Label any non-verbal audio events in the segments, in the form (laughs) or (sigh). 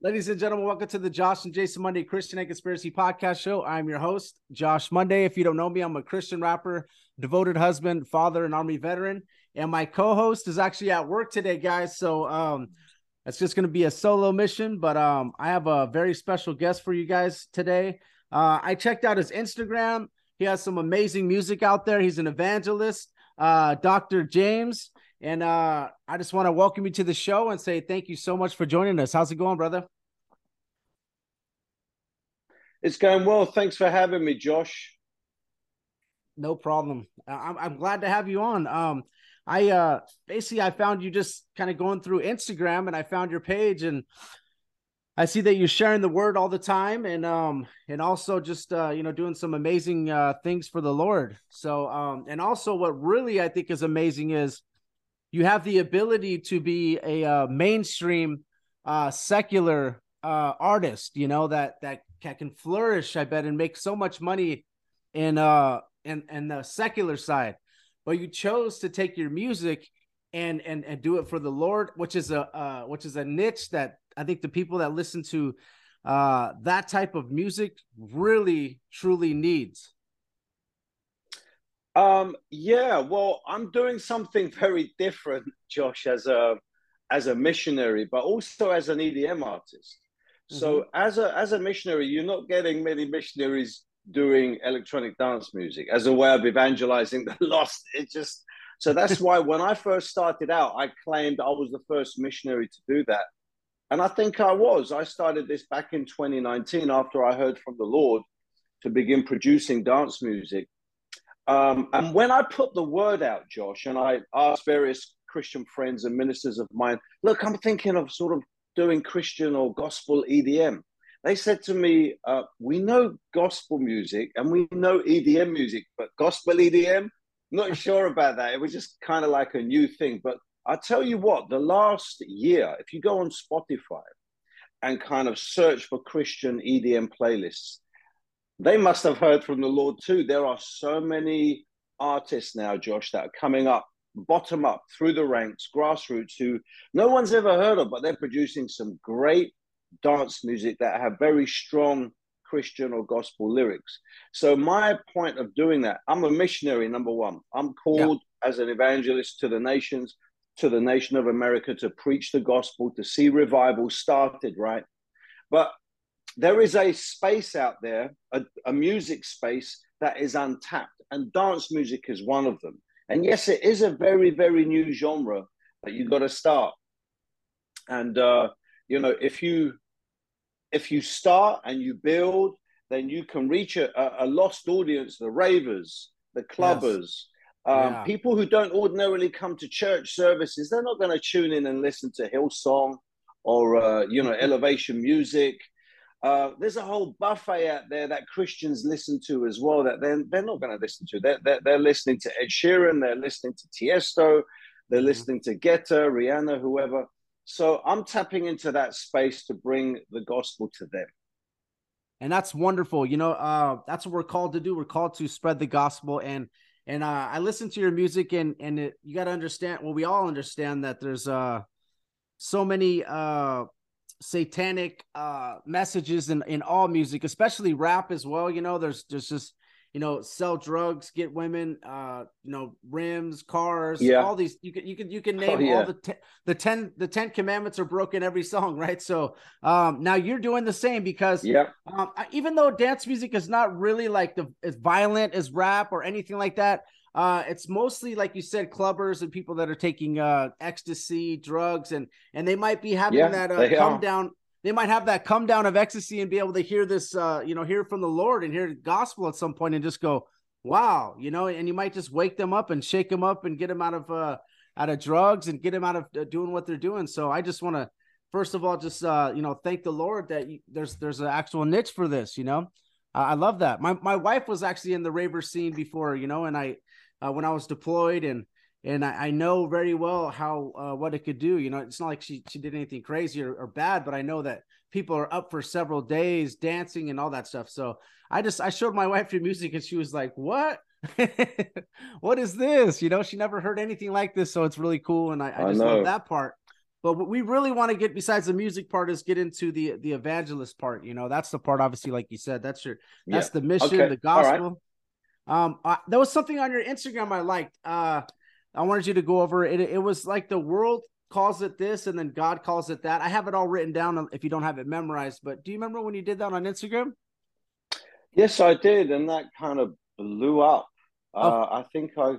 Ladies and gentlemen, welcome to the Josh and Jason Monday Christian and Conspiracy Podcast Show. I'm your host, Josh Monday. If you don't know me, I'm a Christian rapper, devoted husband, father, and army veteran. And my co-host is actually at work today, guys. So um it's just gonna be a solo mission, but um I have a very special guest for you guys today. Uh I checked out his Instagram. He has some amazing music out there. He's an evangelist, uh, Dr. James. And uh, I just want to welcome you to the show and say thank you so much for joining us. How's it going, brother? It's going well. Thanks for having me, Josh. No problem. I- I'm I'm glad to have you on. Um, I uh basically I found you just kind of going through Instagram and I found your page and I see that you're sharing the word all the time and um and also just uh you know doing some amazing uh things for the Lord. So um and also what really I think is amazing is you have the ability to be a uh, mainstream uh secular uh artist, you know that that can flourish I bet and make so much money in uh in in the secular side. But you chose to take your music and and and do it for the Lord, which is a uh which is a niche that I think the people that listen to uh that type of music really truly needs. Um, yeah, well, I'm doing something very different, Josh, as a as a missionary, but also as an EDM artist. So as a as a missionary, you're not getting many missionaries doing electronic dance music as a way of evangelizing (laughs) the lost. It just so that's (laughs) why when I first started out, I claimed I was the first missionary to do that. And I think I was. I started this back in 2019 after I heard from the Lord to begin producing dance music. Um, and when I put the word out, Josh, and I asked various Christian friends and ministers of mine, look, I'm thinking of sort of doing Christian or gospel EDM. They said to me, uh, we know gospel music and we know EDM music, but gospel EDM, not sure about that. It was just kind of like a new thing. But I tell you what, the last year, if you go on Spotify and kind of search for Christian EDM playlists, they must have heard from the Lord too. There are so many artists now, Josh, that are coming up, bottom up, through the ranks, grassroots, who no one's ever heard of, but they're producing some great dance music that have very strong Christian or gospel lyrics. So my point of doing that, I'm a missionary, number one. I'm called yeah. as an evangelist to the nations, to the nation of America to preach the gospel, to see revival started, right? But there is a space out there, a, a, music space that is untapped, and dance music is one of them. And yes, it is a very, very new genre that you got to start. And uh, you know, if you if you start and you build, then you can reach a, a lost audience, the ravers, the clubbers, yes. um, yeah. people who don't ordinarily come to church services. They're not going to tune in and listen to Hillsong or uh, you know (laughs) elevation music. Uh, there's a whole buffet out there that Christians listen to as well that they're, they're not going to listen to. They're, they're, they're, listening to Ed Sheeran, they're listening to Tiesto, they're mm-hmm. listening to Guetta, Rihanna, whoever. So I'm tapping into that space to bring the gospel to them. And that's wonderful. You know, uh, that's what we're called to do. We're called to spread the gospel. And and uh, I listen to your music, and and it, you got to understand. Well, we all understand that there's uh so many uh satanic uh messages in in all music especially rap as well you know there's there's just you know sell drugs get women uh you know rims cars yeah. all these you can you can you can oh, name oh, yeah. all the te- the 10 the 10 commandments are broken every song (laughs) right? So um now you're doing the same because yeah um, even though dance music is not really like the as violent as rap or anything like that uh, it's mostly like you said, clubbers and people that are taking uh, ecstasy, drugs, and and they might be having yeah, that uh, come are. down. They might have that come down of ecstasy and be able to hear this, uh, you know, hear from the Lord and hear the gospel at some point and just go, wow, you know, and you might just wake them up and shake them up and get them out of uh, out of drugs and get them out of uh, doing what they're doing. So I just want to, first of all, just uh, you know, thank the Lord that you, there's there's an actual niche for this. You know, I love that. My my wife was actually in the raver scene before, you know, and I uh, when I was deployed, and and I, I know very well how uh, what it could do. You know, it's not like she she did anything crazy or, or bad, but I know that people are up for several days dancing and all that stuff. So I just I showed my (laughs) wife your music, and she was like, "What?" (laughs) what is this? You know, she never heard anything like this, so it's really cool, and I, I just I love that part. But what we really want to get besides the music part is get into the the evangelist part. You know, that's the part, obviously, like you said, that's your that's yeah. the mission, okay. the gospel. Um, uh, there was something on your Instagram I liked. Uh, I wanted you to go over it. It was like the world calls it this, and then God calls it that. I have it all written down if you don't have it memorized. But do you remember when you did that on Instagram? Yes, I did, and that kind of blew up. Oh. Uh, I think I,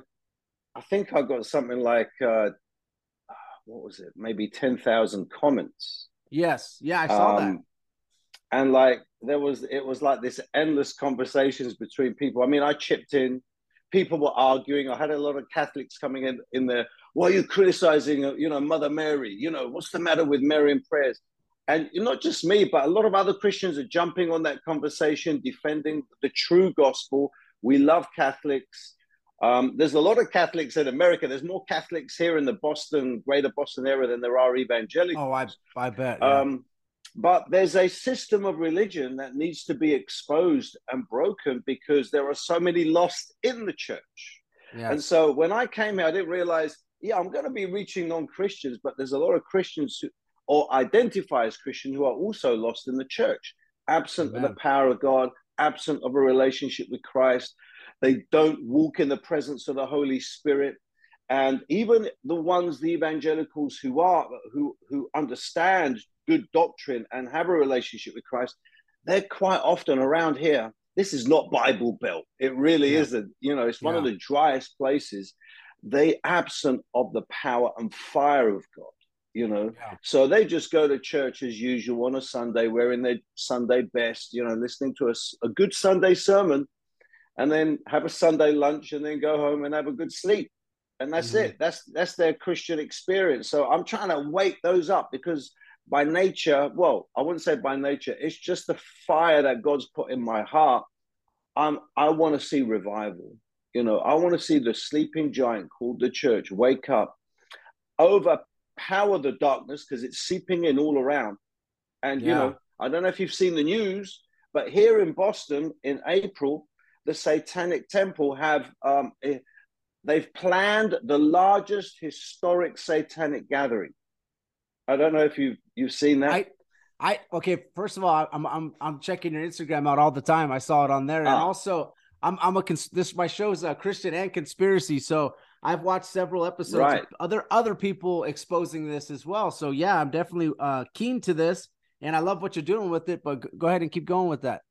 I think I got something like, uh, what was it? Maybe ten thousand comments. Yes, yeah, I saw um, that and like there was it was like this endless conversations between people i mean i chipped in people were arguing i had a lot of catholics coming in in there why are you criticizing you know mother mary you know what's the matter with marian prayers and not just me but a lot of other christians are jumping on that conversation defending the true gospel we love catholics um, there's a lot of Catholics in America. There's more Catholics here in the Boston, greater Boston area than there are evangelicals. Oh, I, I bet. Yeah. Um, but there's a system of religion that needs to be exposed and broken because there are so many lost in the church. And so when I came here, I didn't realize, yeah, I'm going to be reaching non Christians, but there's a lot of Christians who, or identify as Christian who are also lost in the church, absent Amen. of the power of God, absent of a relationship with Christ. They don't walk in the presence of the Holy Spirit. And even the ones, the evangelicals who are who who understand good doctrine and have a relationship with Christ, they're quite often around here. This is not Bible Belt. It really yeah. isn't. You know, it's one yeah. of the driest places. They absent of the power and fire of God. You know, yeah. so they just go to church as usual on a Sunday, wearing their Sunday best. You know, listening to a, a good Sunday sermon, and then have a Sunday lunch, and then go home and have a good sleep and that's mm-hmm. it that's that's their christian experience so i'm trying to wake those up because by nature, well, I wouldn't say by nature, it's just the fire that God's put in my heart. I'm, I want to see revival. You know, I want to see the sleeping giant called the church wake up, overpower the darkness because it's seeping in all around. And, yeah. you know, I don't know if you've seen the news, but here in Boston in April, the Satanic Temple have um, eh, they've planned the largest historic satanic gathering I don't know if you've you've seen that. I, I okay. First of all, I'm I'm I'm checking your Instagram out all the time. I saw it on there, and ah. also I'm I'm a cons- this my show is a Christian and conspiracy, so I've watched several episodes right. other other people exposing this as well. So yeah, I'm definitely uh, keen to this, and I love what you're doing with it. But go ahead and keep going with that.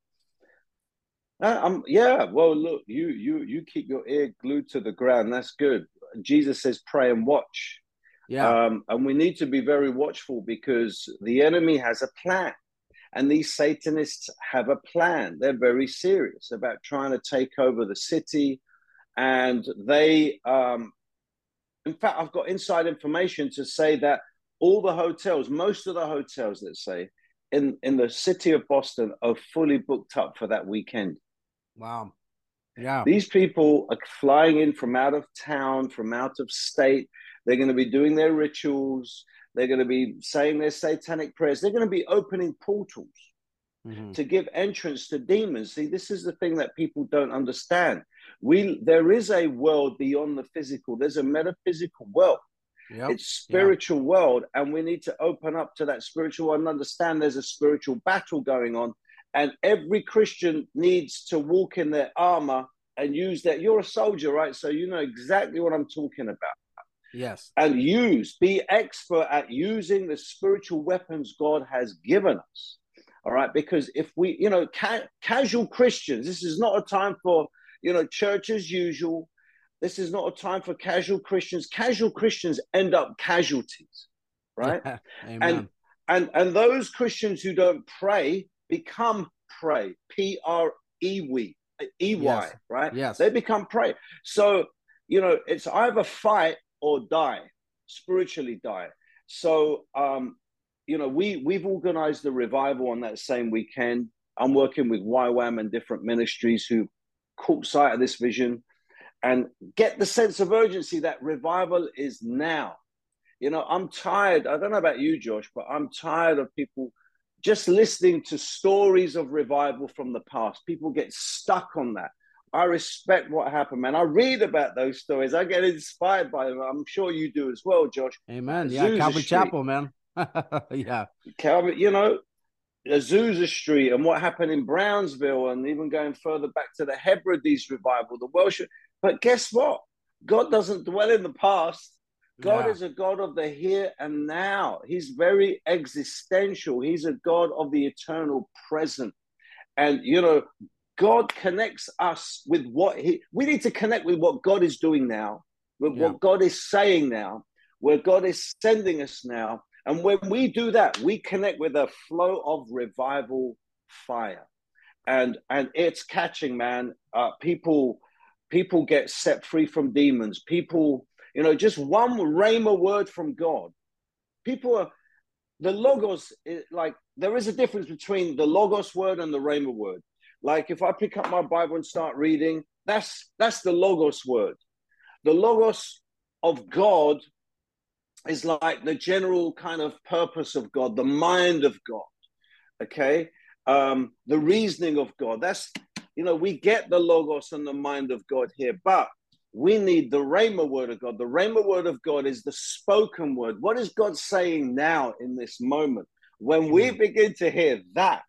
Uh, um, yeah. Well, look, you you you keep your ear glued to the ground. That's good. Jesus says, "Pray and watch." Yeah. Um, and we need to be very watchful because the enemy has a plan. And these Satanists have a plan. They're very serious about trying to take over the city. And they, um, in fact, I've got inside information to say that all the hotels, most of the hotels, let's say, in in the city of Boston are fully booked up for that weekend. Wow. Yeah. These people are flying in from out of town, from out of state. They're going to be doing their rituals. They're going to be saying their satanic prayers. They're going to be opening portals Mhm. to give entrance to demons. See, this is the thing that people don't understand. We there is a world beyond the physical. There's a metaphysical world. Yep. It's spiritual world, and we need to open up to that spiritual world and understand there's a spiritual battle going on. And every Christian needs to walk in their armor and use that. You're a soldier, right? So you know exactly what I'm talking about. Yes. And use, be expert at using the spiritual weapons God has given us. All right. Because if we, you know, ca- casual Christians, this is not a time for, you know, church as usual. This is not a time for casual Christians. Casual Christians end up casualties, right? (laughs) And and and those Christians who don't pray become prey. P R E W E Y, Yes. right? Yes. They become prey. So you know, it's either fight or die, spiritually die. So um, you know, we we've organized the revival on that same weekend. I'm working with YWAM and different ministries who caught sight of this vision and get the sense of urgency that revival is now. You know, I'm tired. I don't know about you, Josh, but I'm tired of people just listening to stories of revival from the past. People get stuck on that. I respect what happened, man. I read about those stories. I get inspired by them. I'm sure you do as well, Josh. Amen. Yeah. Azusa Calvary Street. Chapel, man. (laughs) yeah. Calvin, you know, Azusa Street and what happened in Brownsville, and even going further back to the Hebrides revival, the Welsh. But guess what? God doesn't dwell in the past. God Yeah. is a God of the here and now. He's very existential. He's a God of the eternal present. And, you know, God connects us with what He, we need to connect with what God is doing now, with Yeah. what God is saying now, where God is sending us now. And when we do that, we connect with a flow of revival fire. And and it's catching, man. Uh, people people get set free from demons. People, you know, just one rhema word from God. People are the logos. Is, like there is a difference between the logos word and the rhema word. Like if I pick up my Bible and start reading, that's that's the logos word. The logos of God is like the general kind of purpose of God, the mind of God. Okay, um, the reasoning of God. That's you know we get the logos and the mind of God here, but we need the Rhema word of God. The Rhema word of God is the spoken word. What is God saying now in this moment? When we begin to hear that,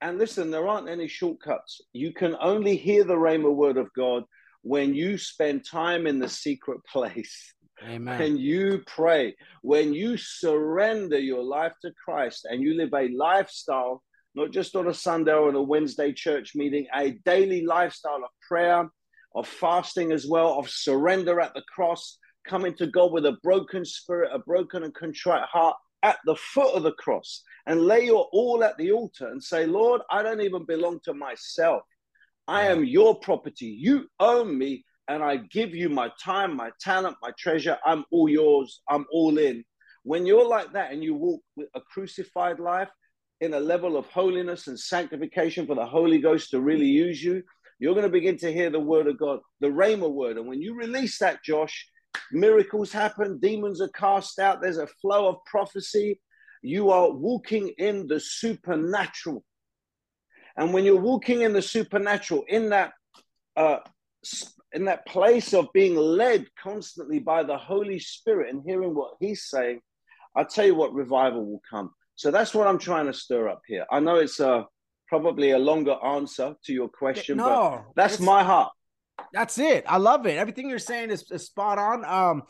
and listen, there aren't any shortcuts. You can only hear the Rhema word of God when you spend time in the secret (laughs) place. Amen. When you pray, when you surrender your life to Christ and you live a lifestyle, not just on a Sunday or on a Wednesday church meeting, a daily lifestyle of prayer, of fasting as well, of surrender at the cross, coming to God with a broken spirit, a broken and contrite heart at the foot of the cross, and lay your all at the altar and say, Lord, I don't even belong to myself. I am your property. You own me, and I give you my time, my talent, my treasure. I'm all yours. I'm all in. When you're like that and you walk with a crucified life in a level of holiness and sanctification for the Holy Ghost to really use you, you're going to begin to hear the word of God, the Rhema word. And when you release that, Josh, miracles happen, demons are cast out, there's a flow of prophecy. You are walking in the supernatural. And when you're walking in the supernatural, in that uh, in that place of being led constantly by the Holy Spirit and hearing what He's saying, I'll tell you what, revival will come. So that's what I'm trying to stir up here. I know it's a probably a longer answer to your question, but that's my heart. That's it. I love it. Everything you're saying is, is spot on. Um,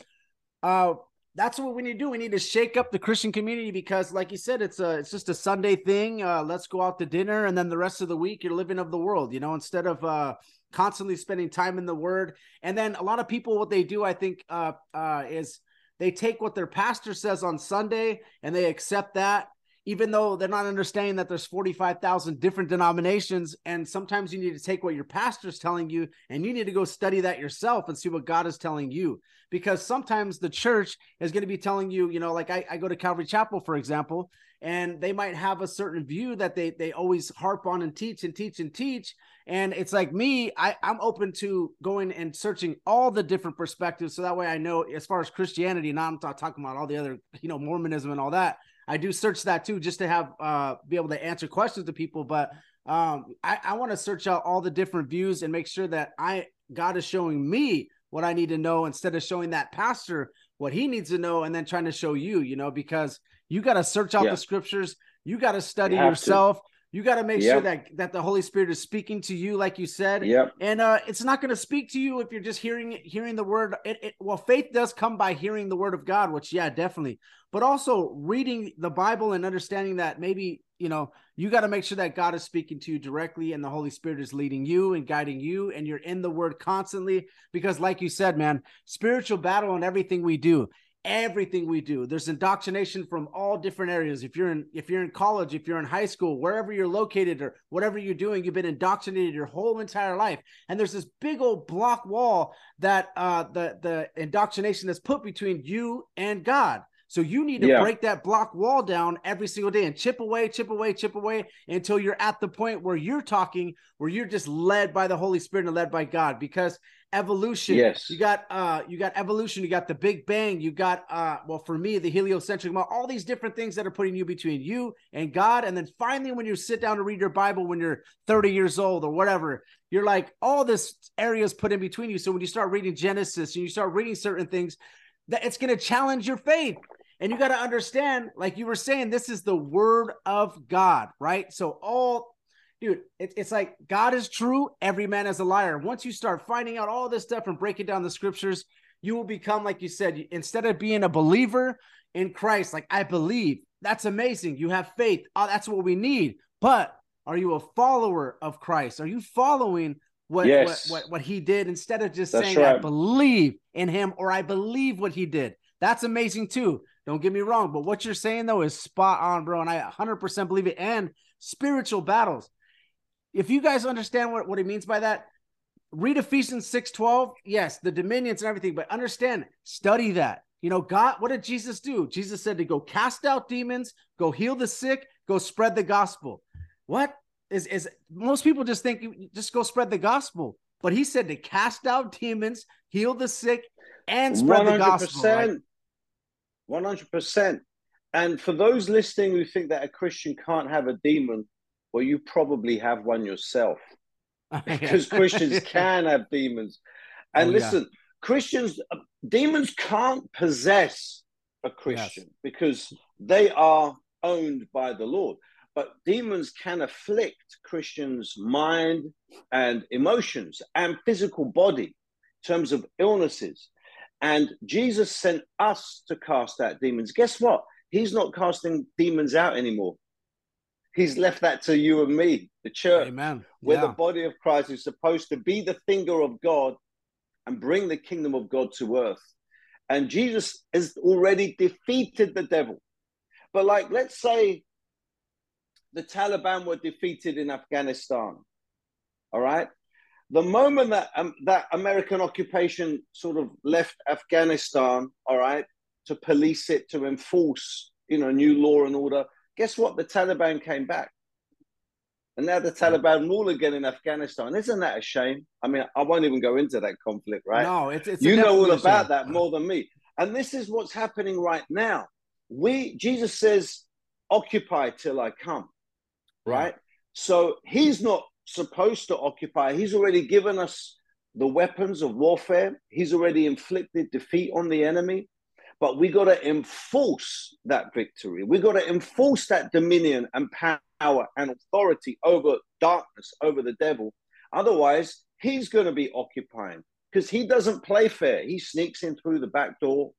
uh, that's what we need to do. We need to shake up the Christian community because, like you said, it's a it's just a Sunday thing. Uh, let's go out to dinner, and then the rest of the week you're living of the world. You know, instead of uh, constantly spending time in the Word. And then a lot of people, what they do, I think, uh, uh, is they take what their pastor says on Sunday and they accept that. Even though they're not understanding that there's 45,000 different denominations and sometimes you need to take what your pastor's telling you and you need to go study that yourself and see what God is telling you. Because sometimes the church is going to be telling you you know like I, I go to Calvary Chapel for example and they might have a certain view that they they always harp on and teach and teach and teach. And it's like me I, i'm open to going and searching all the different perspectives. So that way i know as far as christianity now i'm not talking about all the other you know mormonism and all that I do search that too, just to have uh be able to answer questions to people. But um, I, I want to search out all the different views and make sure that I God is showing me what I need to know instead of showing that pastor what he needs to know and then trying to show you, you know, because you got to search out yeah. the scriptures, you got to study you yourself. To. You got to make yep. sure that that the Holy Spirit is speaking to you, like you said. Yep. And uh, it's not going to speak to you if you're just hearing hearing the word. It, it, well, faith does come by hearing the word of God, which yeah, definitely. But also reading the Bible and understanding that maybe you know you got to make sure that God is speaking to you directly and the Holy Spirit is leading you and guiding you, and you're in the Word constantly. Because, like you said, man, spiritual battle and everything we do everything we do there's indoctrination from all different areas if you're in if you're in college if you're in high school wherever you're located or whatever you're doing you've been indoctrinated your whole entire life and there's this big old block wall that uh the the indoctrination is put between you and god so you need to yeah. break that block wall down every single day and chip away, chip away, chip away until you're at the point where you're talking, where you're just led by the Holy Spirit and led by God. Because evolution, yes, you got uh you got evolution, you got the Big Bang, you got uh well for me the heliocentric model, all these different things that are putting you between you and God. And then finally, when you sit down to read your Bible when you're 30 years old or whatever, you're like all this areas put in between you. So when you start reading Genesis and you start reading certain things, that it's going to challenge your faith and you got to understand, like you were saying, this is the word of God, right? So, all, dude, it, it's like God is true, every man is a liar. Once you start finding out all this stuff and breaking down the scriptures, you will become, like you said, instead of being a believer in Christ, like I believe, that's amazing. You have faith. Oh, that's what we need. But are you a follower of Christ? Are you following what, yes. what, what, what he did instead of just that's saying, right. I believe in him or I believe what he did? That's amazing too. Don't get me wrong, but what you're saying though is spot on, bro. And I 100% believe it. And spiritual battles. If you guys understand what, what he means by that, read Ephesians 6 12. Yes, the dominions and everything, but understand, study that. You know, God, what did Jesus do? Jesus said to go cast out demons, go heal the sick, go spread the gospel. What is is most people just think just go spread the gospel, but he said to cast out demons, heal the sick, and spread 100%. the gospel. Right? 100%. And for those listening who think that a Christian can't have a demon, well, you probably have one yourself (laughs) because Christians (laughs) can have demons. And oh, listen, yeah. Christians, uh, demons can't possess a Christian yes. because they are owned by the Lord. But demons can afflict Christians' mind and emotions and physical body in terms of illnesses. And Jesus sent us to cast out demons. Guess what? He's not casting demons out anymore. He's left that to you and me, the church, Amen. where yeah. the body of Christ is supposed to be the finger of God and bring the kingdom of God to earth. And Jesus has already defeated the devil. But, like, let's say the Taliban were defeated in Afghanistan, all right? the moment that um, that American occupation sort of left Afghanistan, all right, to police it, to enforce, you know, new law and order, guess what? The Taliban came back. And now the Taliban rule again in Afghanistan. Isn't that a shame? I mean, I won't even go into that conflict, right? No, it's, it's you know all about that more than me. And this is what's happening right now. We Jesus says, "Occupy till I come," right? Yeah. So he's not supposed to occupy. He's already given us the weapons of warfare, he's already inflicted defeat on the enemy. But we got to enforce that victory. We got to enforce that dominion and power and authority over darkness, over the devil. Otherwise, he's going to be occupying because he doesn't play fair. He sneaks in through the back door.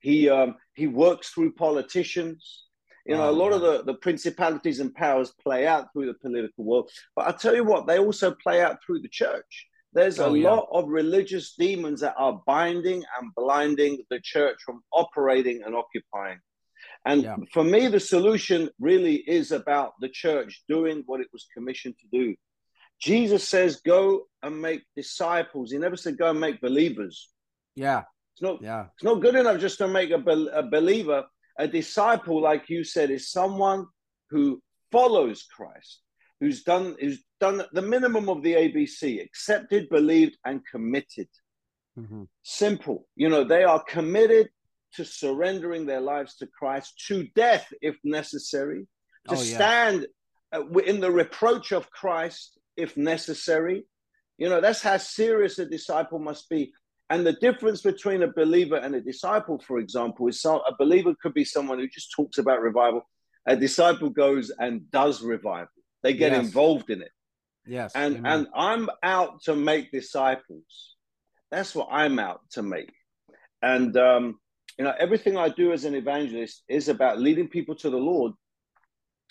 He um, he works through politicians. You know, oh, a lot man. of the, the principalities and powers play out through the political world. But I tell you what, they also play out through the church. There's oh, a yeah. lot of religious demons that are binding and blinding the church from operating and occupying. And Yeah. for me, the solution really is about the church doing what it was commissioned to do. Jesus says, "Go and make disciples." He never said, "Go and make believers." Yeah. It's not. Yeah. It's not good enough just to make a, bel- a believer. A disciple, like you said, is someone who follows Christ, who's done who's done the minimum of the ABC: accepted, believed, and committed. Mhm. Simple. You know, they are committed to surrendering their lives to Christ to death, if necessary, to Oh, yeah. stand uh, in the reproach of Christ, if necessary. You know, that's how serious a disciple must be. And the difference between a believer and a disciple, for example, is so, a believer could be someone who just talks about revival. A disciple goes and does revival. They get Yes. involved in it Yes. and Amen. and I'm out to make disciples. That's what I'm out to make. And um, you know, everything I do as an evangelist is about leading people to the Lord.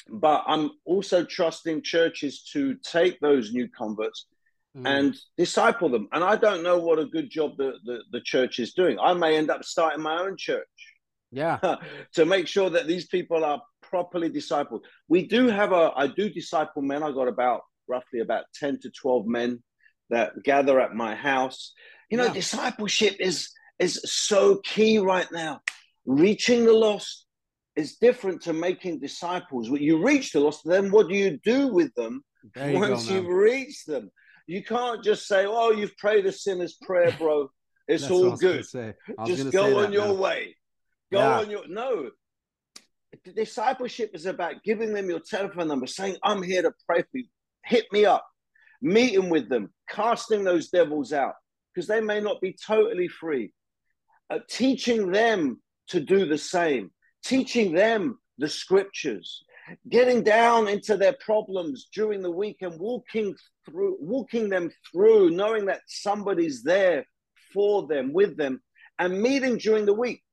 But I'm also trusting churches to take those new converts Mhm. and disciple them. And I don't know what a good job the, the, the church is doing. I may end up starting my own church (laughs) yeah. (laughs) to make sure that these people are properly discipled. We do have a, I do disciple men. I got about roughly about 10 to 12 men that gather at my house. You know, Yeah. discipleship is is so key right now. Reaching the lost is different to making disciples. When you reach the lost, then what do you do with them you once go, you've reached them? You can't just say, "Oh, you've prayed a sinner's prayer, bro. It's That's what I all good." say. I was just go on your way go Yeah. on your no discipleship is about giving them your telephone number saying i'm here to pray for you hit me up meeting with them casting those devils out because they may not be totally free. Uh, teaching them to do the same teaching them the scriptures getting down into their problems during the week and walking through walking them through knowing that somebody's there for them with them and meeting during the week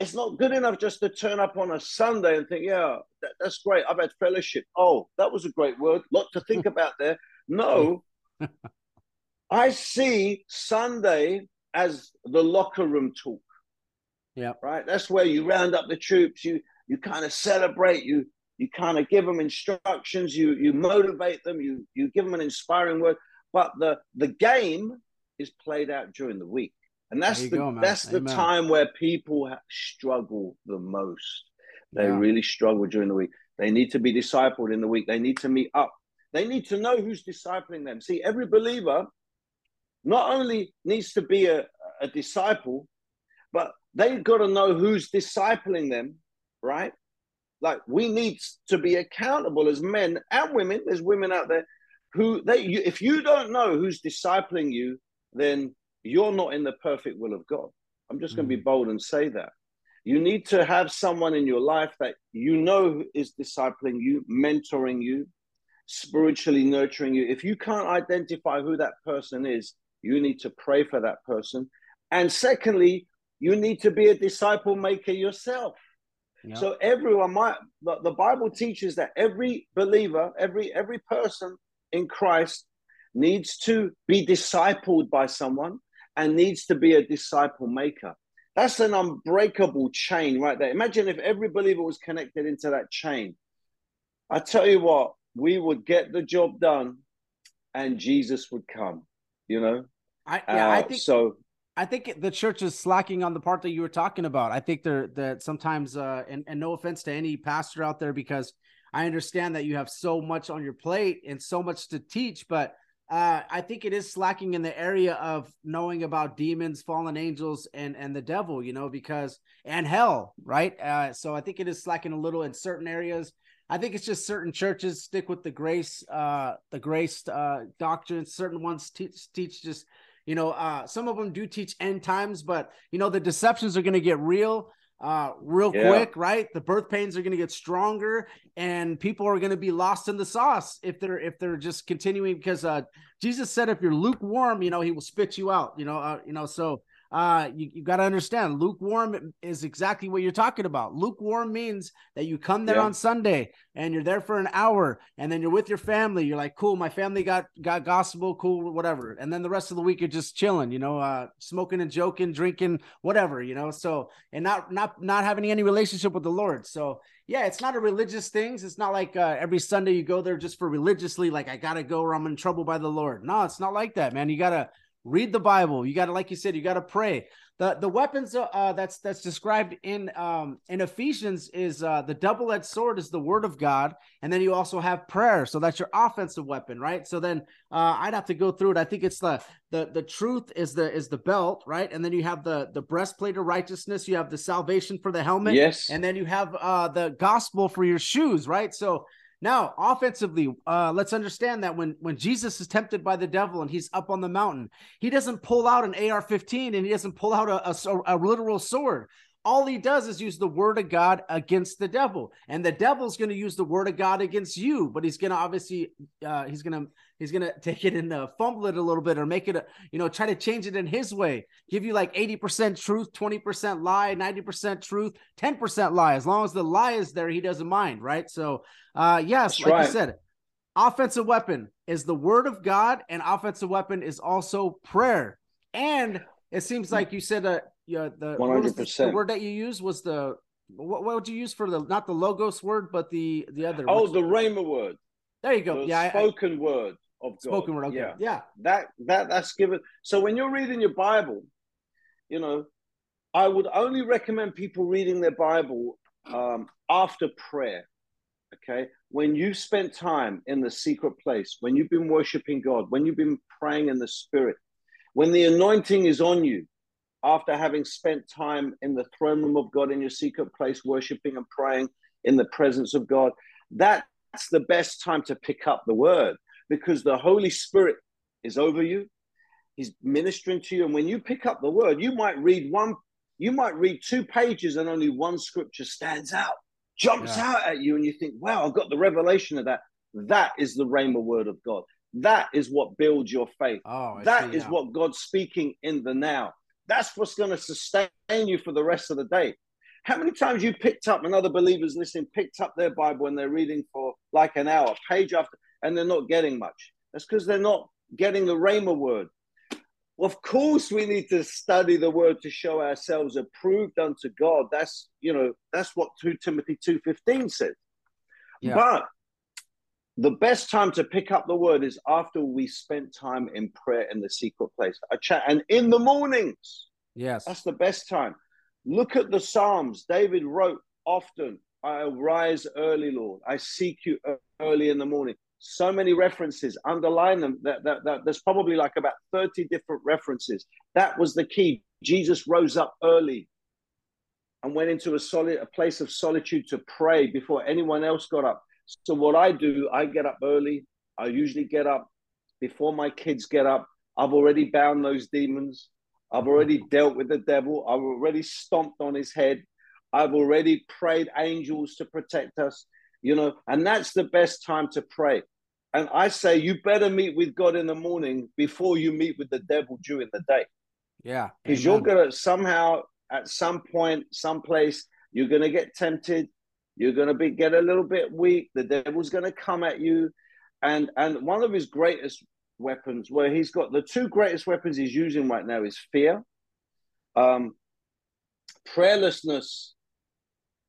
it's not good enough just to turn up on a sunday and think yeah that, that's great i've had fellowship. Oh that was a great word lot to think (laughs) about there. No. (laughs) I see sunday as the locker room talk. Yeah. right? That's where you round up the troops you you kind of celebrate you you kind of give them instructions you you motivate them you you give them an inspiring word. But the the game is played out during the week and that's the go, that's the time where people struggle the most. They Yeah. really struggle during the week. They need to be discipled in the week. They need to meet up. They need to know who's discipling them. See every believer not only needs to be a, a disciple but they've got to know who's discipling them right? Like we need to be accountable as men and women. There's women out there who they you, if you don't know who's discipling you then you're not in the perfect will of god. I'm just going to be mm. bold and say that. You need to have someone in your life that you know is discipling you mentoring you spiritually nurturing you. If you can't identify who that person is you need to pray for that person. And secondly you need to be a disciple maker yourself. Yeah. so everyone might the, the bible teaches that every believer every every person in christ needs to be discipled by someone and needs to be a disciple maker. That's an unbreakable chain right there. Imagine if every believer was connected into that chain. I tell you what we would get the job done and jesus would come you know? I yeah, I Uh, think so I think the church is slacking on the part that you were talking about. I think they're that sometimes, uh, and, and no offense to any pastor out there, because I understand that you have so much on your plate and so much to teach, but uh, I think it is slacking in the area of knowing about demons, fallen angels, and and the devil. You know, because and hell, right? Uh, so I think it is slacking a little in certain areas. I think it's just certain churches stick with the grace, uh, the grace uh, doctrine. Certain ones teach teach just you know uh some of them do teach end times but you know the deceptions are going to get real uh real Yeah. quick right the birth pains are going to get stronger and people are going to be lost in the sauce if they're if they're just continuing because uh jesus said if you're lukewarm you know he will spit you out you know uh, you know so uh, you, you got to understand lukewarm is exactly what you're talking about. Lukewarm means that you come there Yeah. on Sunday and you're there for an hour and then you're with your family. You're like, cool, my family got got gospel, cool, whatever. And then the rest of the week you're just chilling, you know, uh, smoking and joking, drinking, whatever, you know. So and not not not having any relationship with the Lord. So yeah, it's not a religious things. It's not like uh, every Sunday you go there just for religiously, like I gotta go or I'm in trouble by the Lord. No, it's not like that, man. You gotta read the Bible. You gotta, like you said, you gotta pray. The the weapons uh, uh, that's that's described in um in Ephesians is uh the double edged sword is the word of God, and then you also have prayer. So that's your offensive weapon, right? So then uh, I'd have to go through it. I think it's the the the truth is the is the belt, right? And then you have the the breastplate of righteousness. You have the salvation for the helmet, Yes. and then you have uh the gospel for your shoes, right? So now offensively, uh let's understand that when when Jesus is tempted by the devil and he's up on the mountain, he doesn't pull out an AR-15 and he doesn't pull out a, a, a literal sword. All he does is use the word of God against the devil, and the devil's going to use the word of God against you. But he's going to obviously, uh, he's going to he's going (laughs) to take it and uh, fumble it a little bit, or make it, a, you know, try to change it in his way. Give you like eighty percent truth, twenty percent lie, ninety percent truth, ten percent lie. As long as the lie is there, he doesn't mind, right? So, uh, yes, That's like right. you said, offensive weapon is the word of God, and offensive weapon is also prayer. And it seems like you said uh, yeah, the what was the- 100%. The word that you used was the what, what would you use for the not the logos word, but the the other. Oh, the Rhema word, there you go. the Yeah, I- I- spoken word of God. spoken word. Okay, Yeah. yeah, that that that's given so when you're reading your bible you know i would only recommend people reading their bible um, after prayer okay when you've spent time in the secret place when you've been worshiping god when you've been praying in the spirit when the anointing is on you after having spent time in the throne room of god in your secret place worshiping and praying in the presence of god that's the best time to pick up the word because the holy spirit is over you. He's ministering to you. And when you pick up the word you might read one you might read two pages and only one scripture stands out jumps Yeah. out at you and you think wow i've got the revelation of that. That is the rhema word of god. That is what builds your faith. Oh, that is what god's speaking in the now that's what's going to sustain you for the rest of the day. How many times you picked up and other believers listening picked up their bible and they're reading for like an hour page after and they're not getting much? That's because they're not getting the rhema word. Of course we need to study the word to show ourselves approved unto god. That's you know that's what 2 timothy 2.15 says. Yeah. but the best time to pick up the word is after we spent time in prayer in the secret place. A chat and in the mornings. Yes, that's the best time. Look at the psalms. David wrote often i arise early lord. I seek you early in the morning. So many references. Underline them. That, that, that there's probably like about 30 different references. That was the key. Jesus rose up early and went into a solid a place of solitude to pray before anyone else got up so what i do i get up early. I usually get up before my kids get up. I've already bound those demons. I've already dealt with the devil. I've already stomped on his head. I've already prayed angels to protect us you know and that's the best time to pray. And i say you better meet with god in the morning before you meet with the devil during the day. Yeah, because you're gonna somehow at some point someplace you're gonna get tempted you're gonna be get a little bit weak. The devil's gonna come at you. And and one of his greatest weapons where he's got the two greatest weapons he's using right now is fear. Um prayerlessness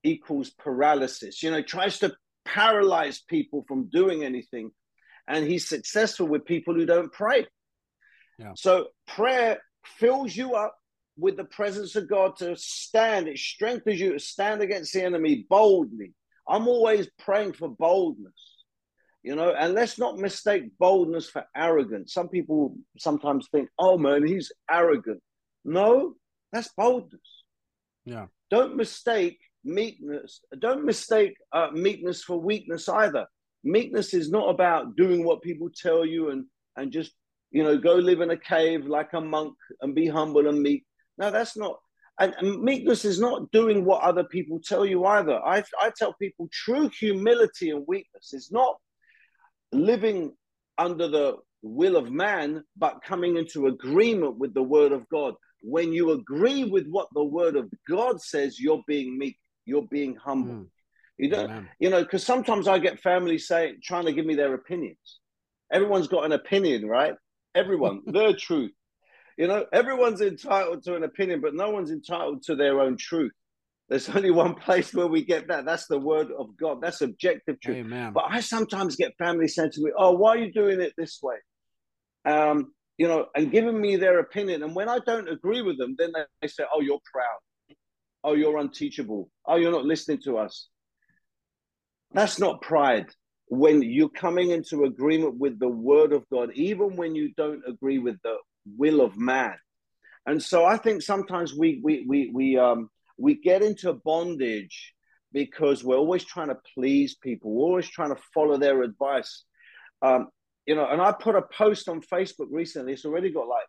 equals paralysis. You know tries to paralyze people from doing anything and he's successful with people who don't pray. Yeah. so prayer fills you up with the presence of God to stand. It strengthens you to stand against the enemy boldly. I'm always praying for boldness, you know, and let's not mistake boldness for arrogance. Some people sometimes think, oh man, he's arrogant. No, that's boldness. Yeah. Don't mistake meekness. Don't mistake uh, meekness for weakness either. Meekness is not about doing what people tell you and and just you know go live in a cave like a monk and be humble and meek. No, that's not. And, and meekness is not doing what other people tell you either. I I tell people true humility and weakness is not living under the will of man, but coming into agreement with the word of God. when you agree with what the word of God says, you're being meek, you're being humble. Mm. You don't, Amen. you know, because sometimes I get families saying, trying to give me their opinions. Everyone's got an opinion, right? Everyone, (laughs) their truth. You know, everyone's entitled to an opinion, but no one's entitled to their own truth. There's (laughs) only one place where we get that. That's the word of God. That's objective truth. Amen. But I sometimes get family saying to me, "Oh, why are you doing it this way?" Um, you know, and giving me their opinion. And when I don't agree with them, then they say, "Oh, you're proud. Oh, you're unteachable. Oh, you're not listening to us." That's not pride. When you're coming into agreement with the word of God, even when you don't agree with the will of man. And so I think sometimes we we we we um we get into bondage because we're always trying to please people. We're always trying to follow their advice. Um, you know, and I put a post on Facebook recently. It's already got like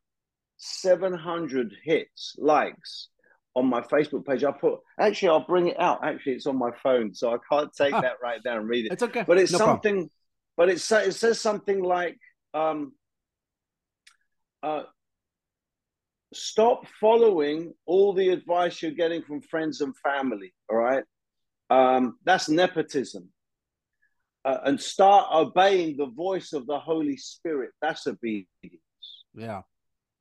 700 hits, likes on my Facebook page. I put actually, I'll bring it out. Actually, it's on my phone, so I can't take Ah. that right now and read it. It's okay. But it's No problem. something. But it sa- it says something like, um, uh, "Stop following all the advice you're getting from friends and family." All right, um, that's nepotism. Uh, and start obeying the voice of the Holy Spirit. That's obedience Yeah.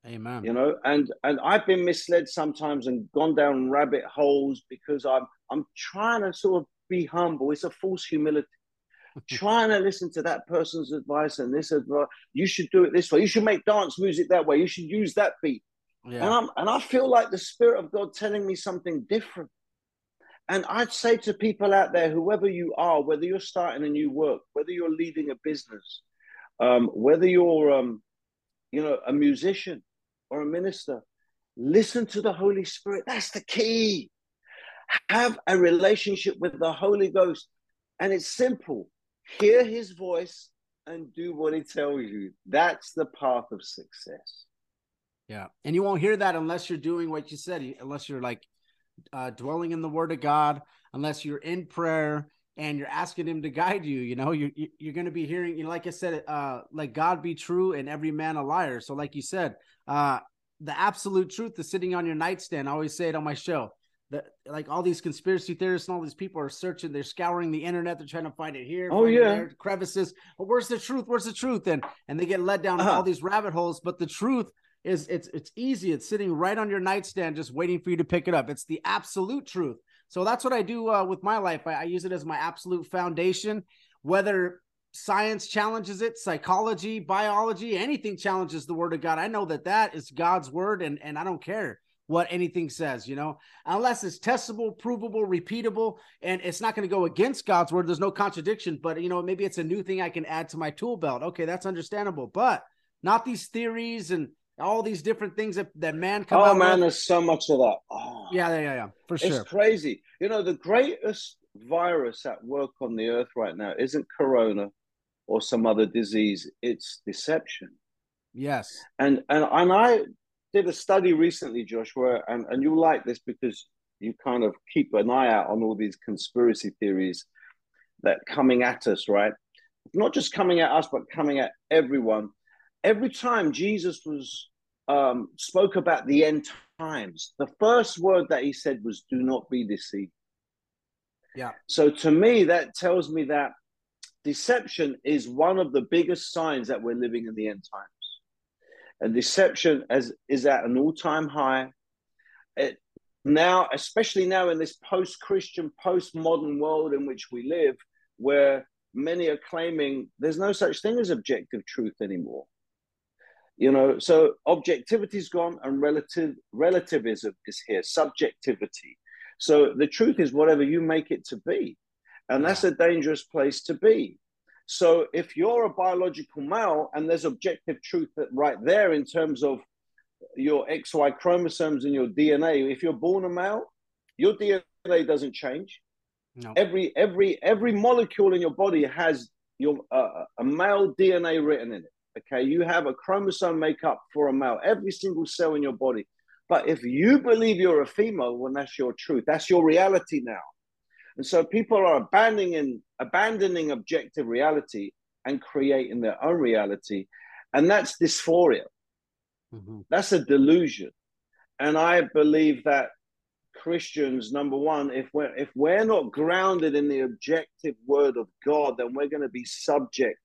Amen. you know and and i've been misled sometimes and gone down rabbit holes because i'm i'm trying to sort of be humble it's a false humility trying to listen to that person's advice and this advice you should do it this way. You should make dance music that way. You should use that beat. And i'm and i feel like the spirit of god telling me something different. And i'd say to people out there whoever you are whether you're starting a new work whether you're leading a business um, whether you're um, you know a musician or a minister listen to the holy spirit. That's the key. Have a relationship with the holy ghost. And it's simple hear his voice and do what he tells you that's the path of success Yeah. And you won't hear that unless you're doing what you said, unless you're like uh, dwelling in the word of God, unless you're in prayer and you're asking him to guide you, you know, you're, you- you're going to be hearing, you know, like I said, uh, like God be true and every man a liar. So like you said, uh, the absolute truth is sitting on your nightstand. I always say it on my show that like all these conspiracy theorists and all these people are searching, they're scouring the internet. They're trying to find it here. Oh, yeah. there, crevices. But where's the truth? Where's the truth? And, and they get led down Uh-huh. all these rabbit holes, but the truth is it's it's easy. It's sitting right on your nightstand, just waiting for you to pick it up. It's the absolute truth. So that's what I do uh, with my life. I, I use it as my absolute foundation. Whether science challenges it, psychology, biology, anything challenges the word of God. I know that that is God's word, and and I don't care what anything says. You know, unless it's testable, provable, repeatable, and it's not going to go against God's word. There's no contradiction. But you know, maybe it's a new thing I can add to my tool belt. Okay, that's understandable. But not these theories and all these different things that, that man come oh man with. there's so much of that oh, Yeah, yeah, yeah, yeah, for it's sure. It's crazy you know the greatest virus at work on the earth right now isn't corona or some other disease it's deception Yes. and and and I did a study recently, Joshua, and, and you like this because you kind of keep an eye out on all these conspiracy theories that coming at us, right? Not just coming at us, but coming at everyone. Every time Jesus was um, spoke about the end times, the first word that he said was, "Do not be deceived." Yeah. So to me, that tells me that deception is one of the biggest signs that we're living in the end times and deception as is at an all-time high. It, now especially now in this post-christian post-modern world in which we live where many are claiming there's no such thing as objective truth anymore. You know so objectivity's gone and relative relativism is here subjectivity. So the truth is whatever you make it to be and that's a dangerous place to be so if you're a biological male and there's objective truth that right there in terms of your XY chromosomes and your DNA, if you're born a male, your DNA doesn't change. No. Every every every molecule in your body has your uh, a male DNA written in it. Okay, you have a chromosome makeup for a male. Every single cell in your body. But if you believe you're a female, well, that's your truth. That's your reality now. And so people are abandoning abandoning objective reality and creating their own reality, and that's dysphoria. Mhm. That's a delusion. and I believe that Christians, number one, if we're if we're not grounded in the objective word of God, then we're going to be subject.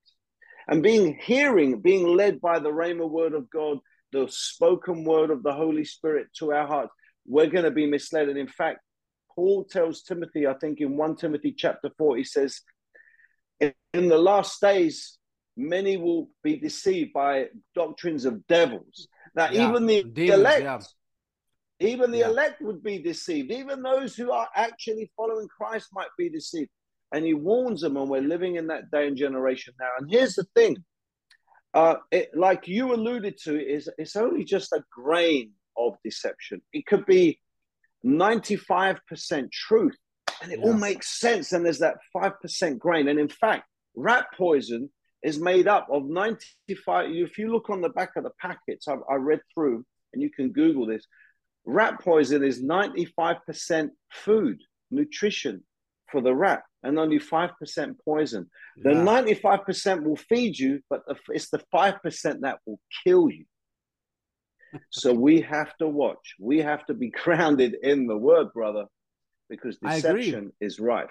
And being hearing, being led by the Rhema word of God, the spoken word of the Holy Spirit to our hearts, we're going to be misled. And in fact, Paul tells Timothy, I think in 1 Timothy chapter 4, he says, In the last days, many will be deceived by doctrines of devils. Now, Yeah, even the elect, yeah. even the Yeah. elect would be deceived. Even those who are actually following Christ might be deceived. And he warns them, and we're living in that day and generation now. And here's the thing, uh, it, like you alluded to, is it's only just a grain of deception. It could be 95% truth, and it all makes sense. And there's that 5% grain. And in fact, rat poison is made up of 95. If you look on the back of the packets, I, I read through, and you can Google this rat poison is 95% food, nutrition for the rat, and only 5% poison. The Yeah. 95% will feed you, but the, it's the 5% that will kill you. So we have to watch. We have to be (laughs) grounded in the word, brother, because deception is rife.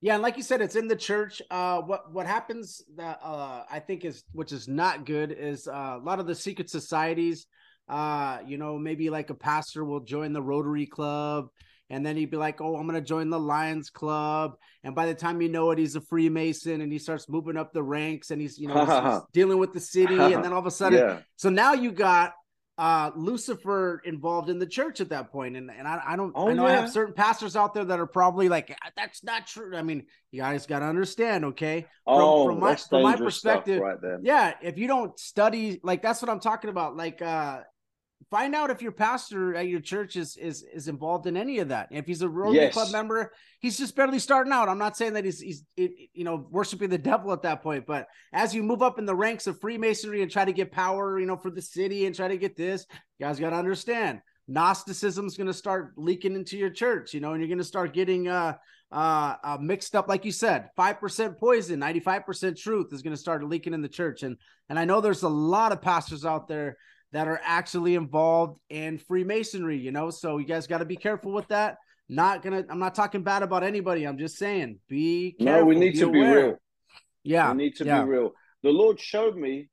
Yeah, and like you said, it's in the church. Uh, what what happens that uh, I think is which is not good is uh, a lot of the secret societies. Uh, you know, maybe like a pastor will join the Rotary Club, and then he'd be like, "Oh, I'm gonna join the Lions Club," and by the time you know it, he's a Freemason, and he starts moving up the ranks, and he's you know he's- (laughs) he's dealing with the city, and then all of a sudden, Yeah. so now you got uh Lucifer involved in the church at that point. And and I, I don't Oh, I know I have certain pastors out there that are probably like that's not true. I mean, you guys gotta understand, okay? Oh, from my- from my perspective, right. Yeah, if you don't study, like that's what I'm talking about. Like uh find out if your pastor at your church is is is involved in any of that. If he's a Rotary Yes. Club member, he's just barely starting out. I'm not saying that he's he's it, you know worshiping the devil at that point, but as you move up in the ranks of Freemasonry and try to get power, you know, for the city and try to get this, you guys got to understand. Gnosticism's going to start leaking into your church, you know, and you're going to start getting uh uh, uh mixed up like you said 5% poison 95% truth is going to start leaking in the church and and i know there's a lot of pastors out there that are actually involved in freemasonry you know so you guys got to be careful with that not gonna i'm not talking bad about anybody i'm just saying be careful No, we need to be real. yeah we need to yeah. be real. The Lord showed me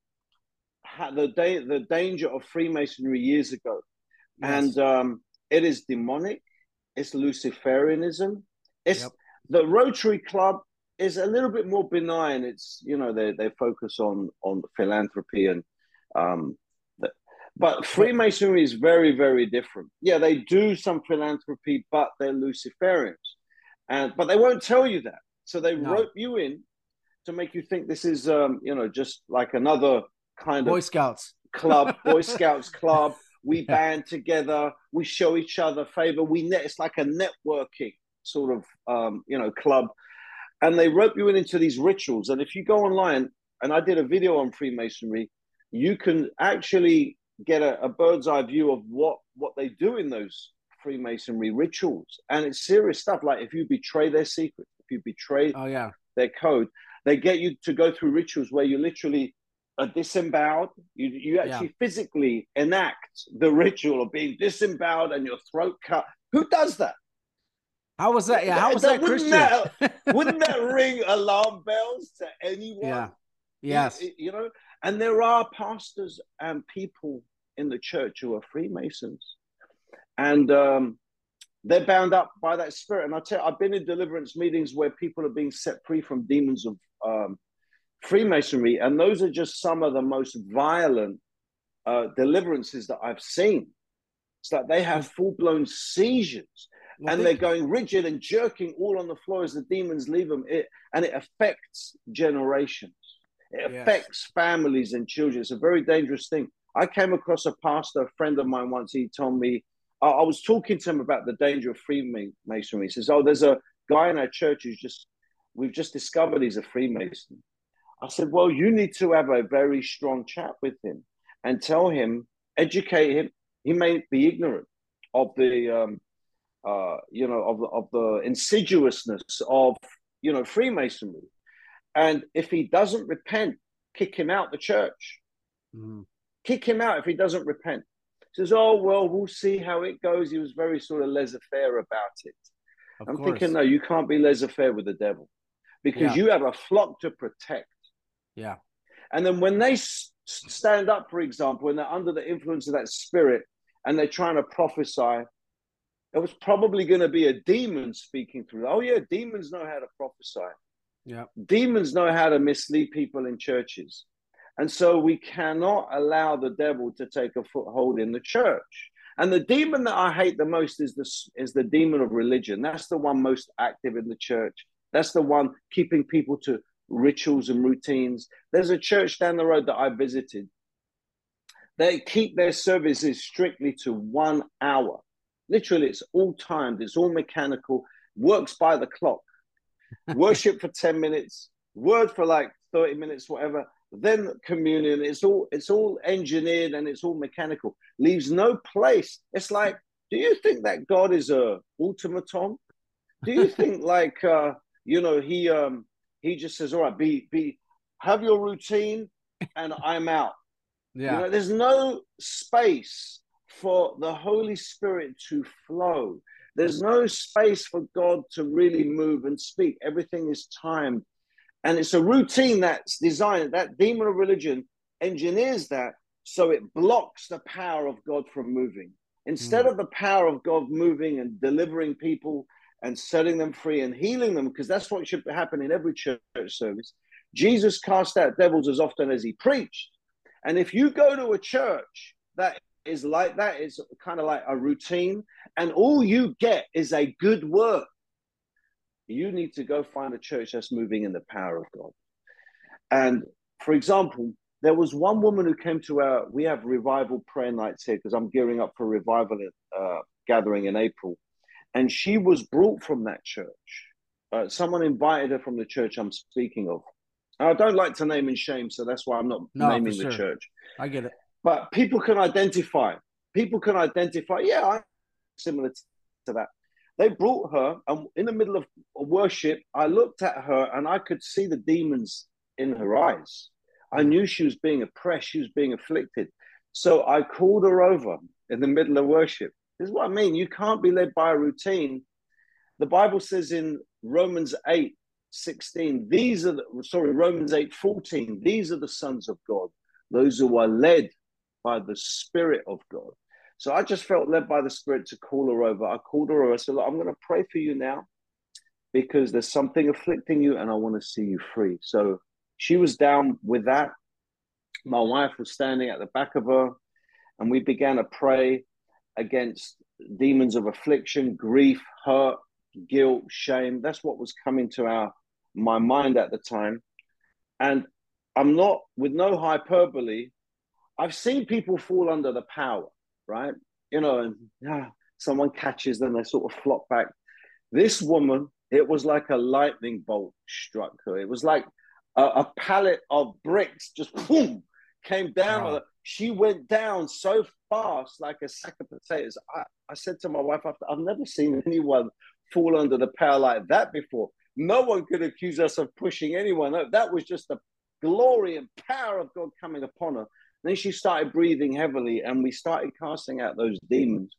how the day the danger of Freemasonry years ago, Yes. and um, it is demonic. It's Luciferianism. It's Yep. the Rotary Club is a little bit more benign. It's you know they they focus on on philanthropy and um, but Freemasonry is very very different. Yeah, they do some philanthropy, but they're Luciferians, and but they won't tell you that. So they No. rope you in to make you think this is um, you know just like another kind boy of scouts club, Boy (laughs) Scouts club. We Yeah. band together. We show each other favor. We net. It's like a networking sort of um, you know club, and they rope you in into these rituals. And if you go online, and I did a video on Freemasonry, you can actually get a, a bird's eye view of what what they do in those Freemasonry rituals, and it's serious stuff. Like if you betray their secret, if you betray oh yeah their code. They get you to go through rituals where you literally are disemboweled. You you actually physically enact the ritual of being disemboweled and your throat cut. Who does that? how was that yeah how was that, Wouldn't christian that- Wouldn't that (laughs) ring alarm bells to anyone? yeah yes You, you know, and there are pastors and people in the church who are Freemasons, and um, they're bound up by that spirit. And I tell you, I've been in deliverance meetings where people are being set free from demons of um, Freemasonry, and those are just some of the most violent uh, deliverances that I've seen. It's like they have full blown seizures Well, and think- they're going rigid and jerking all on the floor as the demons leave them. It, and it affects generations. It Yes. affects families and children. It's a very dangerous thing. I came across a pastor, a friend of mine once. He told me, I, I was talking to him about the danger of Freemasonry. He says, Oh, there's a guy in our church who's just, we've just discovered he's a Freemason. I said, Well, you need to have a very strong chat with him and tell him, educate him. He may be ignorant of the, um, uh, you know, of of the insidiousness of, you know, Freemasonry. And if he doesn't repent, kick him out the church. Mhm. Kick him out if he doesn't repent. says, "Oh well, we'll see how it goes." He was very sort of laissez-faire about it. Of I'm course. thinking, no, you can't be laissez-faire with the devil because Yeah. you have a flock to protect. Yeah. And then when they s- stand up, for example, when they're under the influence of that spirit and they're trying to prophesy, it was probably going to be a demon speaking through. Oh yeah, demons know how to prophesy. Yeah. Demons know how to mislead people in churches. And so we cannot allow the devil to take a foothold in the church. And the demon that I hate the most is the, is the demon of religion. That's the one most active in the church. That's the one keeping people to rituals and routines. There's a church down the road that I visited. They keep their services strictly to one hour. Literally, it's all timed, it's all mechanical, works by the clock. Worship for 10 minutes, word for like 30 minutes, whatever. Then communion. It's all it's all engineered and it's all mechanical. Leaves no place. It's like, do you think that God is a automaton? Do you (laughs) think like uh, you know, he um he just says, All right, be be have your routine and I'm out. Yeah. You know, there's no space for the Holy Spirit to flow. There's no space for God to really move and speak. Everything is timed. And it's a routine that's designed, that demon of religion engineers that so it blocks the power of God from moving. Instead hmm. of the power of God moving and delivering people and setting them free and healing them, because that's what should happen in every church service, Jesus cast out devils as often as he preached. And if you go to a church that is like that, it's kind of like a routine, and all you get is a good work. you need to go find a church that's moving in the power of God. And for example, there was one woman who came to our, we have revival prayer nights here because I'm gearing up for revival uh, gathering in April. And she was brought from that church. Uh, someone invited her from the church I'm speaking of. I don't like to name and shame, so that's why I'm not No, naming the sure. church. I get it. But people can identify. People can identify. Yeah, I'm similar to that. They brought her, and in the middle of worship, I looked at her and I could see the demons in her eyes. I knew she was being oppressed, she was being afflicted. So I called her over in the middle of worship. This is what I mean. You can't be led by a routine. The Bible says in Romans 8 16, these are the, sorry, Romans 8 14, these are the sons of God, those who are led by the Spirit of God. So I just felt led by the Spirit to call her over. I called her over. I said, Look, I'm going to pray for you now because there's something afflicting you and I want to see you free. So she was down with that. My wife was standing at the back of her, and we began to pray against demons of affliction, grief, hurt, guilt, shame. That's what was coming to our my mind at the time. And I'm not with no hyperbole. I've seen people fall under the power, right? You know, and yeah, someone catches them, they sort of flop back. This woman, it was like a lightning bolt struck her. It was like a, a pallet of bricks just boom came down. Wow. She went down so fast, like a sack of potatoes. I, I said to my wife, I've, I've never seen anyone fall under the power like that before. No one could accuse us of pushing anyone. That was just the glory and power of God coming upon her. Then she started breathing heavily, and we started casting out those demons.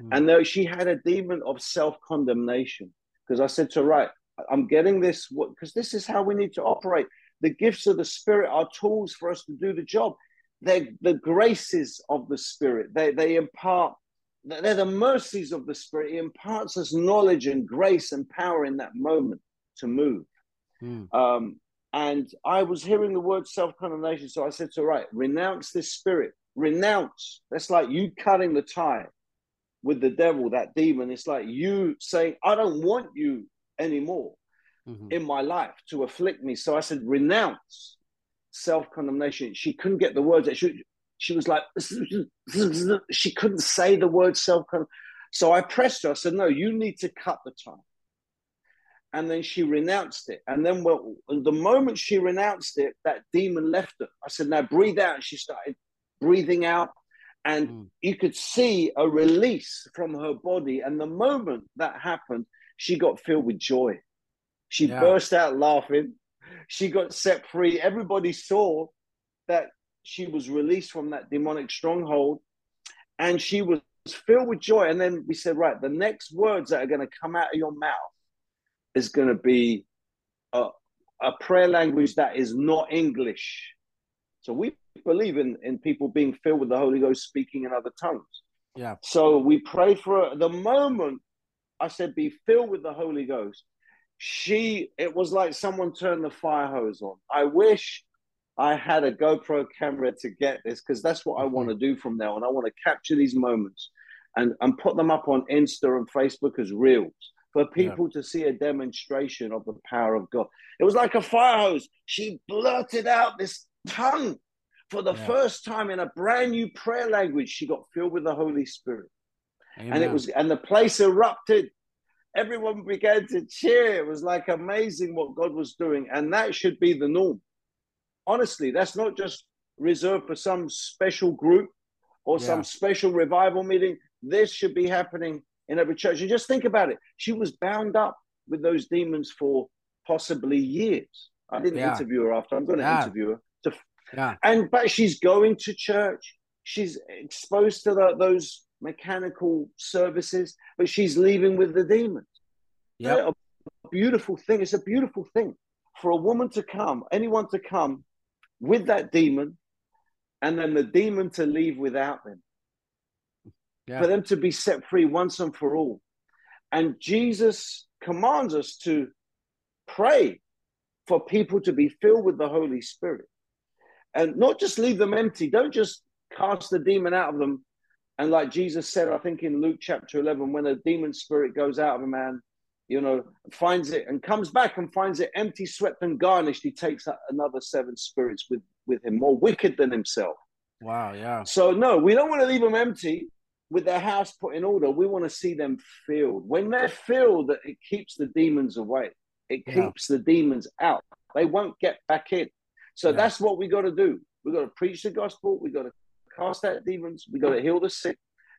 Hmm. And though she had a demon of self condemnation, because I said to her, right, I'm getting this because this is how we need to operate. The gifts of the Spirit are tools for us to do the job. They're the graces of the Spirit. They they impart. They're the mercies of the Spirit. It imparts us knowledge and grace and power in that moment to move. Um, and I was hearing the word self condemnation. So I said to her, right, renounce this spirit. Renounce. That's like you cutting the tie with the devil, that demon. It's like you saying, I don't want you anymore Mhm. in my life to afflict me. So I said, renounce self condemnation. She couldn't get the words. She, she was like, (laughs) she couldn't say the word self condemnation. So I pressed her. I said, no, you need to cut the tie. And then she renounced it. And then well, the moment she renounced it, that demon left her. I said, now breathe out. And she started breathing out. And Mm. you could see a release from her body. And the moment that happened, she got filled with joy. She Yeah. burst out laughing. She got set free. Everybody saw that she was released from that demonic stronghold. and she was filled with joy. And then we said, right, the next words that are going to come out of your mouth is going to be a, a prayer language that is not English. So we believe in, in people being filled with the Holy Ghost, speaking in other tongues. Yeah. So we pray for. The moment I said, be filled with the Holy Ghost, she, it was like someone turned the fire hose on. I wish I had a GoPro camera to get this because that's what I Mm-hmm. want to do from now on. I want to capture these moments and, and put them up on Insta and Facebook as reels for people to see a demonstration of the power of God. It was like a fire hose. She blurted out this tongue for the Yeah. first time in a brand new prayer language. She got filled with the Holy Spirit and it was and the place erupted everyone began to cheer it was like amazing what god was doing and that should be the norm honestly that's not just reserved for some special group or Yeah. some special revival meeting this should be happening in every church. And just think about it. She was bound up with those demons for possibly years. I didn't Yeah. interview her after. I'm going to Yeah. interview her to yeah. and but she's going to church. She's exposed to the, those mechanical services but she's leaving with the demons. Yep. a beautiful thing. It's a beautiful thing for a woman to come anyone to come with that demon and then the demon to leave without them Yeah. for them to be set free once and for all and jesus commands us to pray for people to be filled with the holy spirit and not just leave them empty don't just cast the demon out of them and like jesus said i think in luke chapter 11 when a demon spirit goes out of a man you know finds it and comes back and finds it empty swept and garnished he takes another seven spirits with with him more wicked than himself Wow. Yeah. so no we don't want to leave them empty with their house put in order we want to see them filled. When they're filled that it keeps the demons away. It Yeah. keeps the demons out. They won't get back in. So Yeah. that's what we got to do. We got to preach the gospel. We got to cast out demons. We got to heal the sick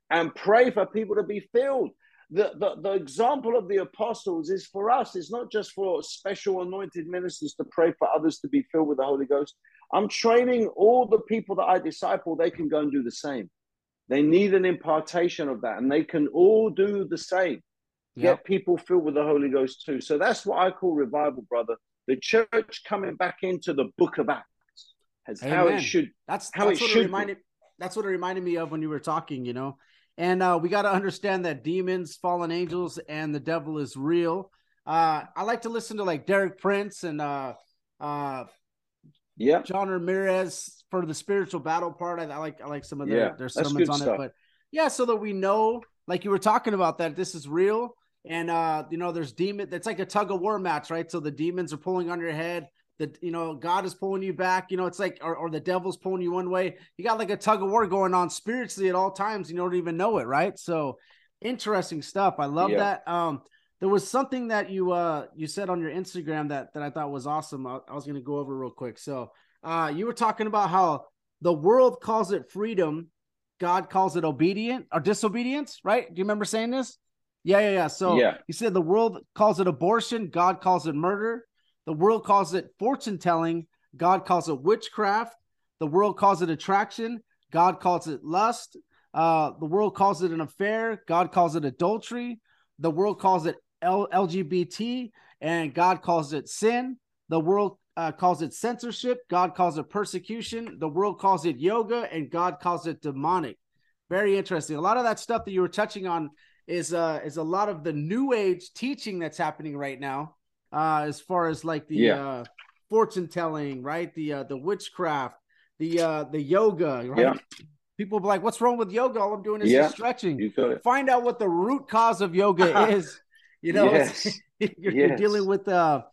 and pray for people to be filled. The, the, the example of the apostles is for us. It's not just for special anointed ministers to pray for others to be filled with the holy ghost. I'm training all the people that i disciple they can go and do the same they need an impartation of that and they can all do the same Yep. get people filled with the holy ghost too so that's what i call revival brother the church coming back into the book of acts as how it should That's how that's it what should it reminded. That's what it reminded me of when you were talking. You know, and uh, we got to understand that demons, fallen angels, and the devil is real. Uh, I like to listen to like Derek Prince and uh, uh, yeah John Ramirez for the spiritual battle part. I, I like I like some of their, Yeah, their sermons on stuff. it, but yeah, so that we know, like you were talking about, that this is real, and uh, you know, there's demon. It's like a tug of war match, right? So the demons are pulling on your head. That you know, God is pulling you back. You know, it's like, or, or the devil's pulling you one way. You got like a tug of war going on spiritually at all times. You don't even know it, right? So interesting stuff. I love Yeah. that. Um, there was something that you uh you said on your Instagram that that I thought was awesome. I, I was going to go over real quick. So uh you were talking about how the world calls it freedom, God calls it obedient or disobedience, right? Do you remember saying this? Yeah, yeah, yeah. So Yeah. you said the world calls it abortion, God calls it murder. The world calls it fortune telling, God calls it witchcraft. The world calls it attraction, God calls it lust. Uh, the world calls it an affair, God calls it adultery. The world calls it L- LGBT, and God calls it sin. The world uh, calls it censorship, God calls it persecution. The world calls it yoga, and God calls it demonic. Very interesting. A lot of that stuff that you were touching on is uh is a lot of the new age teaching that's happening right now uh as far as like the Yeah. uh fortune telling right the uh the witchcraft the uh the yoga right Yeah. people be like what's wrong with yoga all i'm doing is Yeah. just stretching you find out what the root cause of yoga (laughs) is you know Yes. (laughs) you're, you're dealing with uh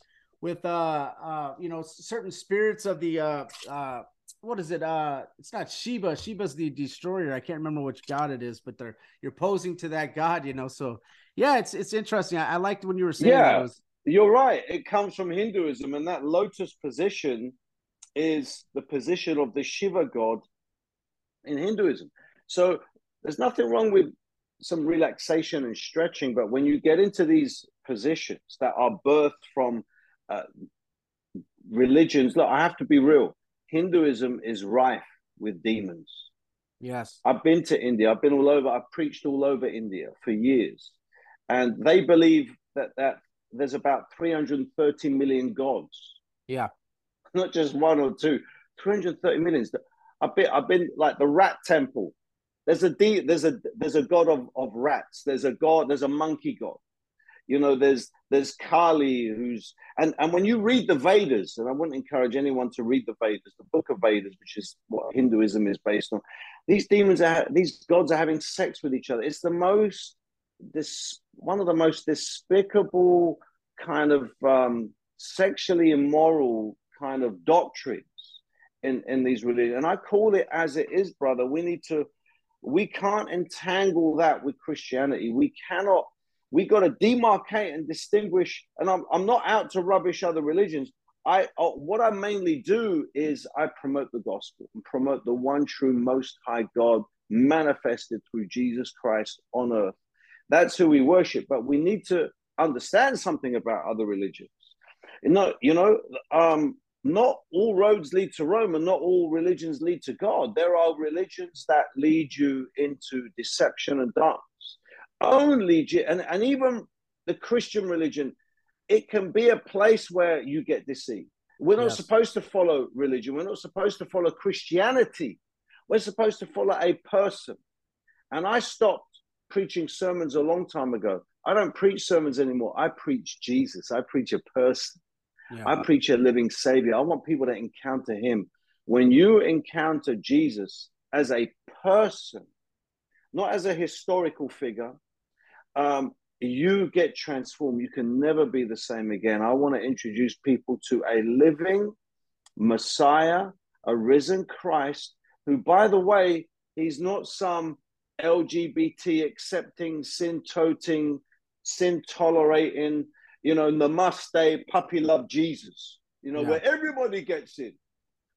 with uh uh you know certain spirits of the uh uh what is it uh it's not shiva shiva's the destroyer i can't remember which god it is but they're you're posing to that god you know so yeah it's it's interesting i, I liked when you were saying. Yeah. Was, You're right. It comes from Hinduism, and that lotus position is the position of the Shiva god in Hinduism. So there's nothing wrong with some relaxation and stretching, but when you get into these positions that are birthed from uh, religions, look, I have to be real. Hinduism is rife with demons. Yes. I've been to India. I've been all over. I've preached all over India for years, and they believe that that there's about 330 million gods, Yeah. not just one or two. 330 millions. I've been. I've been like the rat temple. There's a de- there's a there's a god of, of rats. There's a god. There's a monkey god. You know, there's there's Kali who's and and when you read the Vedas, and I wouldn't encourage anyone to read the Vedas, the book of Vedas, which is what Hinduism is based on. These demons are these gods are having sex with each other. It's the most this one of the most despicable kind of um, sexually immoral kind of doctrines in in these religions. And I call it as it is, brother. We need to we can't entangle that with Christianity. We cannot we got to demarcate and distinguish. And I'm, I'm not out to rubbish other religions. I uh, what I mainly do is I promote the gospel and promote the one true Most High God manifested through Jesus Christ on earth. That's who we worship. But we need to understand something about other religions. You know, you know, um, not all roads lead to Rome, and not all religions lead to God. There are religions that lead you into deception and darkness only and, and even the christian religion it can be a place where you get deceived we're not Yes. supposed to follow religion we're not supposed to follow christianity we're supposed to follow a person and i stopped preaching sermons a long time ago i don't preach sermons anymore i preach jesus i preach a person Yeah. I preach a living savior. I want people to encounter him. When you encounter Jesus as a person, not as a historical figure, um, you get transformed. You can never be the same again. I want to introduce people to a living Messiah, a risen Christ, who, by the way, he's not some LGBT accepting, sin toting, sin tolerating, you know, namaste, puppy love Jesus, you know, Yeah. where everybody gets in.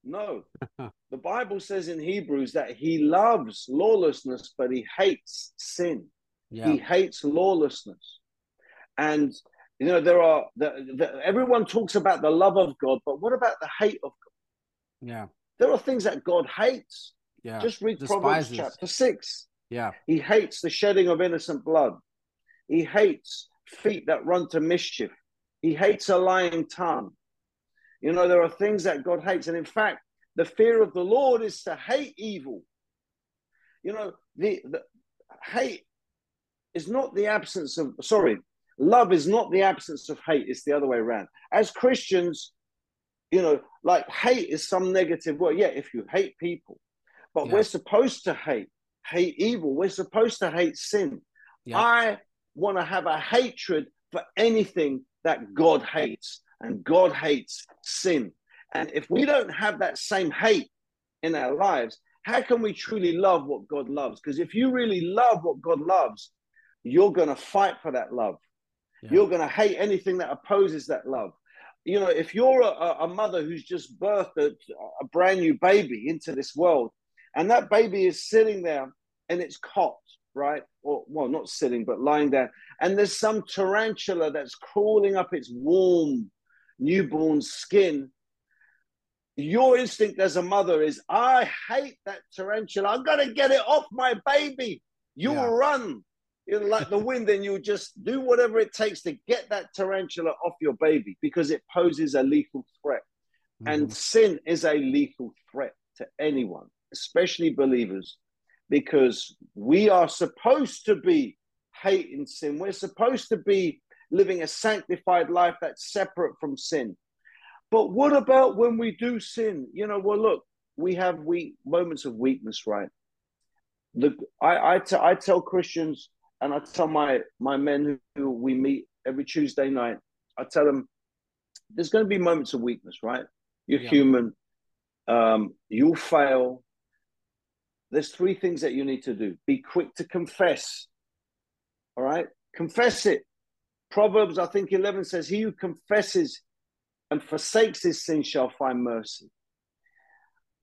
No, (laughs) the Bible says in Hebrews that he loves lawlessness, but he hates sin. Yeah. He hates lawlessness. And, you know, there are, the, the, everyone talks about the love of God, but what about the hate of God? Yeah. There are things that God hates. Yeah. Just read Proverbs chapter 6. Yeah. He hates the shedding of innocent blood. He hates feet that run to mischief. He hates a lying tongue. You know, there are things that God hates. And in fact, the fear of the Lord is to hate evil. You know, the, the hate is not the absence of, sorry, love is not the absence of hate. It's the other way around. As Christians, you know, like hate is some negative word. Yeah, if you hate people, but we're supposed to hate, hate evil. We're supposed to hate sin. Yeah. I want to have a hatred for anything that God hates, and God hates sin. And if we don't have that same hate in our lives, how can we truly love what God loves? Because if you really love what God loves, you're going to fight for that love. Yeah. You're going to hate anything that opposes that love. You know, if you're a, a mother who's just birthed a, a brand new baby into this world, and that baby is sitting there in its cot, right? Or, well, not sitting, but lying there, and there's some tarantula that's crawling up its warm newborn skin. Your instinct as a mother is, I hate that tarantula. I'm going to get it off my baby. You'll Yeah. run you like the wind, and you just do whatever it takes to get that tarantula off your baby because it poses a lethal threat. And Mhm. sin is a lethal threat to anyone, especially believers, because we are supposed to be hating sin. We're supposed to be living a sanctified life that's separate from sin. But what about when we do sin? You know, well, look, we have we moments of weakness, right? The I I, t- I tell Christians and I tell my my men who, we meet every Tuesday night. I tell them there's going to be moments of weakness, right? You're Yeah. human. Um, you'll fail. There's three things that you need to do. Be quick to confess. All right, confess it. Proverbs, I think 11 says, "He who confesses and forsakes his sin shall find mercy."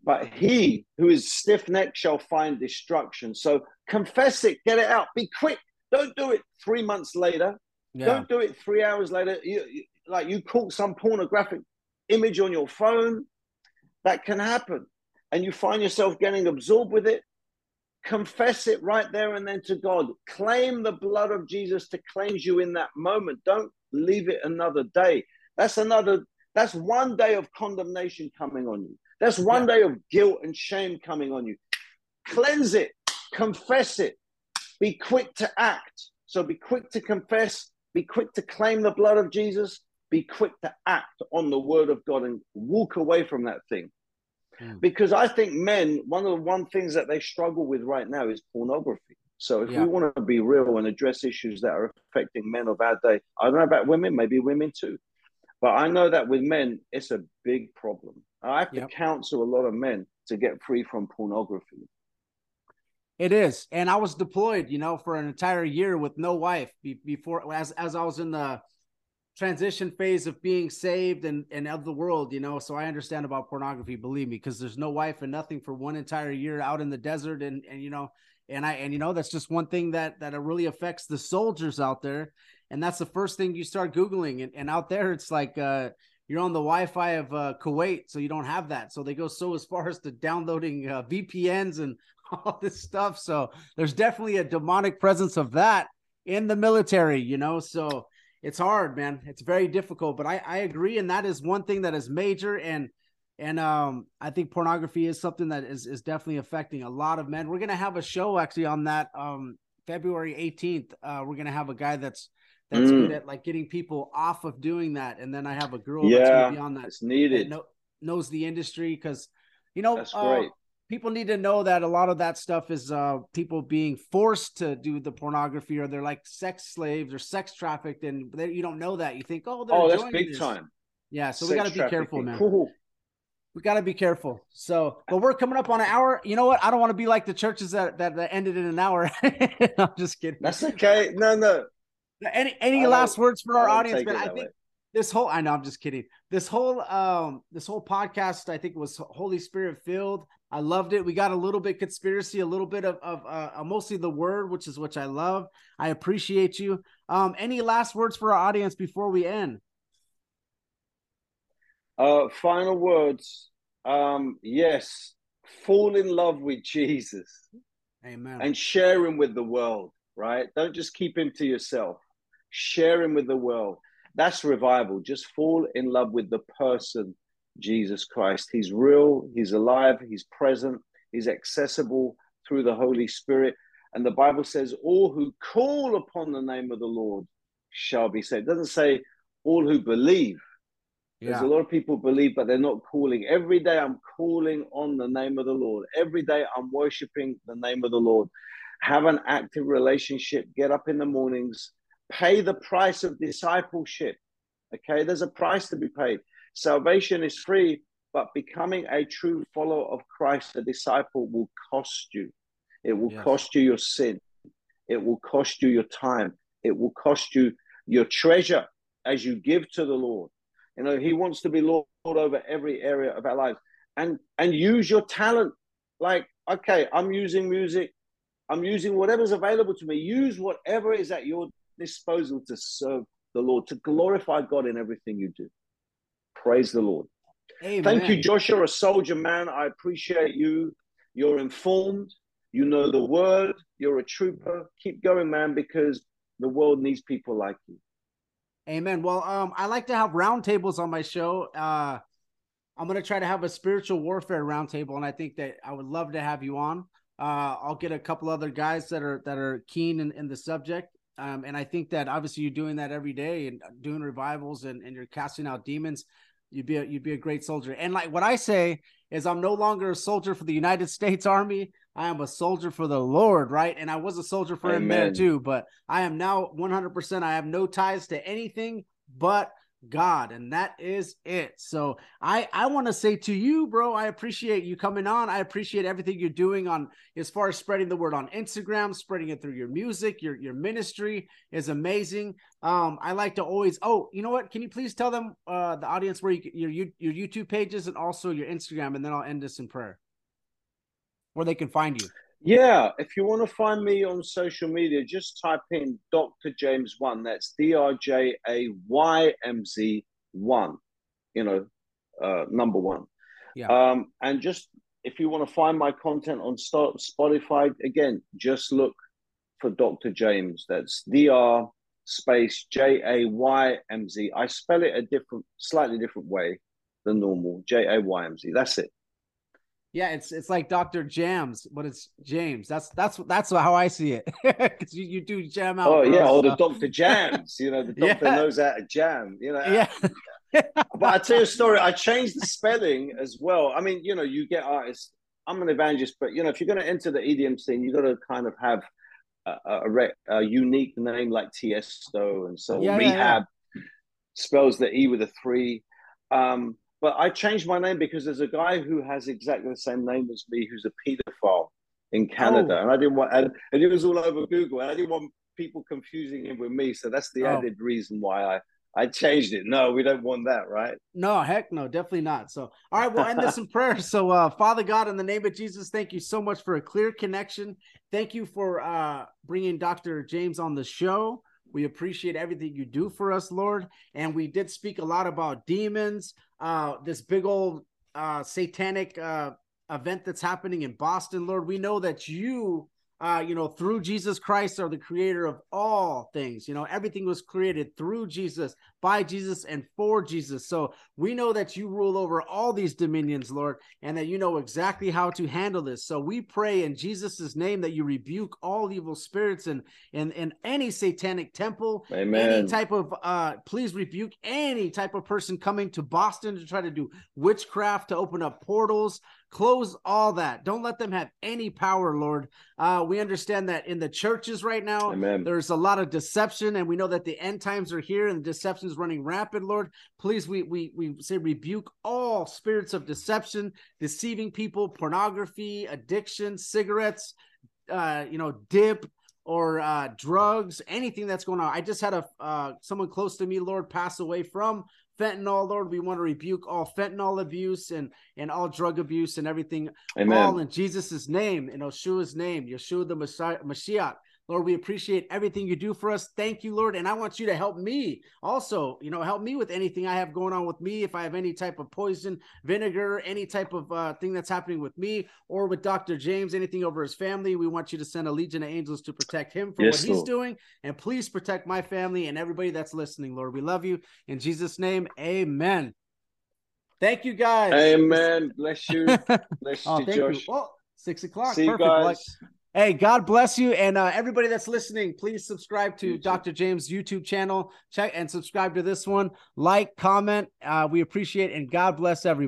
But he who is stiff necked shall find destruction. So confess it, get it out, be quick. Don't do it three months later. Yeah. Don't do it three hours later. You, you- like you caught some pornographic image on your phone. That can happen. And you find yourself getting absorbed with it. confess it right there and then to God. Claim the blood of Jesus to cleanse you in that moment. Don't leave it another day. That's another, that's one day of condemnation coming on you. That's one Yeah. day of guilt and shame coming on you. Cleanse it, confess it, be quick to act. So be quick to confess, be quick to claim the blood of Jesus, be quick to act on the word of God and walk away from that thing. Mm. Because I think men, one of the one things that they struggle with right now is pornography. So if Yeah. we want to be real and address issues that are affecting men of our day, I don't know about women, maybe women too. But I know that with men, it's a big problem. I have to Yep. counsel a lot of men to get free from pornography. It is, and I was deployed, you know, for an entire year with no wife be- before as as I was in the transition phase of being saved and and of the world, you know. So I understand about pornography, believe me, because there's no wife and nothing for one entire year out in the desert, and and you know, and I and you know that's just one thing that that really affects the soldiers out there, and that's the first thing you start googling, and and out there it's like uh you're on the Wi-Fi of uh, Kuwait, so you don't have that. So they go so as far as to downloading uh, VPNs and (laughs) all this stuff. So there's definitely a demonic presence of that in the military, you know. So it's hard, man. It's very difficult. But I, I agree, and that is one thing that is major. And and um, I think pornography is something that is is definitely affecting a lot of men. We're gonna have a show actually on that um February 18th. Uh, we're gonna have a guy that's that's Mm. good at like getting people off of doing that, and then I have a girl that's Yeah, gonna be on that It's that needed. know, knows the industry because you know That's uh, great. People need to know that a lot of that stuff is uh people being forced to do the pornography or they're like sex slaves or sex trafficked and they, you don't know that you think oh they're Oh, that's big this. time. yeah so we got to be careful man Cool. we got to be careful so but we're coming up on an hour you know what i don't want to be like the churches that that, that ended in an hour (laughs) i'm just kidding That's okay. No, no. any any I last words for our audience man i think way. this whole i know i'm just kidding this whole um this whole podcast i think was holy spirit filled i loved it we got a little bit conspiracy a little bit of of uh, mostly the word which is which i love i appreciate you um any last words for our audience before we end Uh, final words. Um, yes, fall in love with Jesus amen and share him with the world, right? Don't just keep him to yourself. Share him with the world. That's revival. Just fall in love with the person, Jesus Christ. He's real, he's alive, he's present, he's accessible through the Holy Spirit. And the Bible says, All who call upon the name of the Lord shall be saved. It doesn't say all who believe. There's a lot of people believe, but they're not calling. Every day I'm calling on the name of the Lord. Every day I'm worshiping the name of the Lord. Have an active relationship. Get up in the mornings. Pay the price of discipleship. Okay, there's a price to be paid. Salvation is free, but becoming a true follower of Christ, a disciple, will cost you. It will Yes. cost you your sin. It will cost you your time. It will cost you your treasure as you give to the Lord. You know, He wants to be Lord over every area of our lives, and and use your talent. Like, okay, I'm using music. I'm using whatever's available to me. Use whatever is at your disposal to serve the Lord, to glorify God in everything you do. Praise the Lord. amen Thank you, Josh. You're a soldier, man. I appreciate you. You're informed. You know the word. You're a trooper. Keep going, man, because the world needs people like you. Amen. Well, um, I like to have roundtables on my show. Uh, I'm gonna try to have a spiritual warfare roundtable, and I think that I would love to have you on. Uh, I'll get a couple other guys that are that are keen in, in the subject. Um, and I think that obviously you're doing that every day and doing revivals and, and you're casting out demons. You'd be a, you'd be a great soldier. And like what I say is, I'm no longer a soldier for the United (laughs) States Army. I am a soldier for the Lord, right? And I was a soldier for him there too. But I am now 100%. I have no ties to anything but God, and that is it. So I I want to say to you, bro, I appreciate you coming on. I appreciate everything you're doing on as far as spreading the word on Instagram, spreading it through your music, your your ministry is amazing. Um, I like to always. Oh, you know what? Can you please tell them uh the audience where you, your you- your YouTube pages and also your Instagram, and then I'll end this in prayer. Where they can find you. Yeah, if you want to find me on social media, just type in Dr. Jaymz One. That's D R J A Y M Z One. You know, uh, number one. Yeah. Um, and just if you want to find my content on Spotify, again, just look for Dr. Jaymz. That's Dr. space J A Y M Z. I spell it a different, slightly different way than normal. J A Y M Z. That's it. Yeah, it's it's like Dr. Jams, but it's James. That's that's that's how I see it. (laughs) Because you, you do jam out. Oh yeah, or the. Dr. Jams. You know, the (laughs) doctor Yeah. knows how to jam. You know. Yeah. (laughs) But I tell you a story. I changed the spelling as well. I mean, you know, you get artists. I'm an evangelist, but you know, if you're going to enter the EDM scene, you've got to kind of have a, a, a unique name like Tiesto and so Yeah, yeah, R3HAB spells the E with a three. Um, but I changed my name because there's a guy who has exactly the same name as me, who's a paedophile in Canada, Oh. and I didn't want, and, and it was all over Google, and I didn't want people confusing him with me. So that's the Oh. added reason why I I changed it. No, we don't want that, right? No, heck no, definitely not. So, all right, we'll end this in (laughs) prayer. So, uh, Father God, in the name of Jesus, thank you so much for a clear connection. Thank you for uh, bringing Dr. Jaymz on the show. We appreciate everything you do for us, Lord. And we did speak a lot about demons, uh, this big old uh, satanic uh, event that's happening in Boston, Lord. We know that you uh, you know, through Jesus Christ are the creator of all things. You know, everything was created through Jesus, by Jesus, and for Jesus. So we know that you rule over all these dominions, Lord, and that you know exactly how to handle this. So we pray in Jesus' name that you rebuke all evil spirits and in, in any satanic temple, Amen. any type of uh please rebuke any type of person coming to Boston to try to do witchcraft, to open up portals, close all that. Don't let them have any power, Lord. Uh, we understand that in the churches right now, Amen. there's a lot of deception, and we know that the end times are here and deception is running rampant, Lord. Please, we we we say rebuke all spirits of deception, deceiving people, pornography, addiction, cigarettes, uh, you know, dip or uh drugs, anything that's going on. I just had a uh someone close to me, Lord, pass away from fentanyl, Lord. We want to rebuke all fentanyl abuse and and all drug abuse and everything Amen. all in Jesus' name, in Yeshua's name, Yeshua the Messiah, Mashiach. Lord, we appreciate everything you do for us. Thank you, Lord. And I want you to help me also, you know, help me with anything I have going on with me. If I have any type of poison, vinegar, any type of uh, thing that's happening with me or with Dr. Jaymz, anything over his family, we want you to send a legion of angels to protect him from Yes, what he's doing. And please protect my family and everybody that's listening, Lord. We love you. In Jesus' name, amen. Thank you, guys. Amen. Bless you. (laughs) Bless Oh, you, Josh. you. Well, six o'clock. See you Perfect. Like- guys. Hey, God bless you, and uh, everybody that's listening, please subscribe to You too. Dr. Jaymz' YouTube channel. Check and subscribe to this one. Like, comment. Uh, we appreciate, and God bless everybody.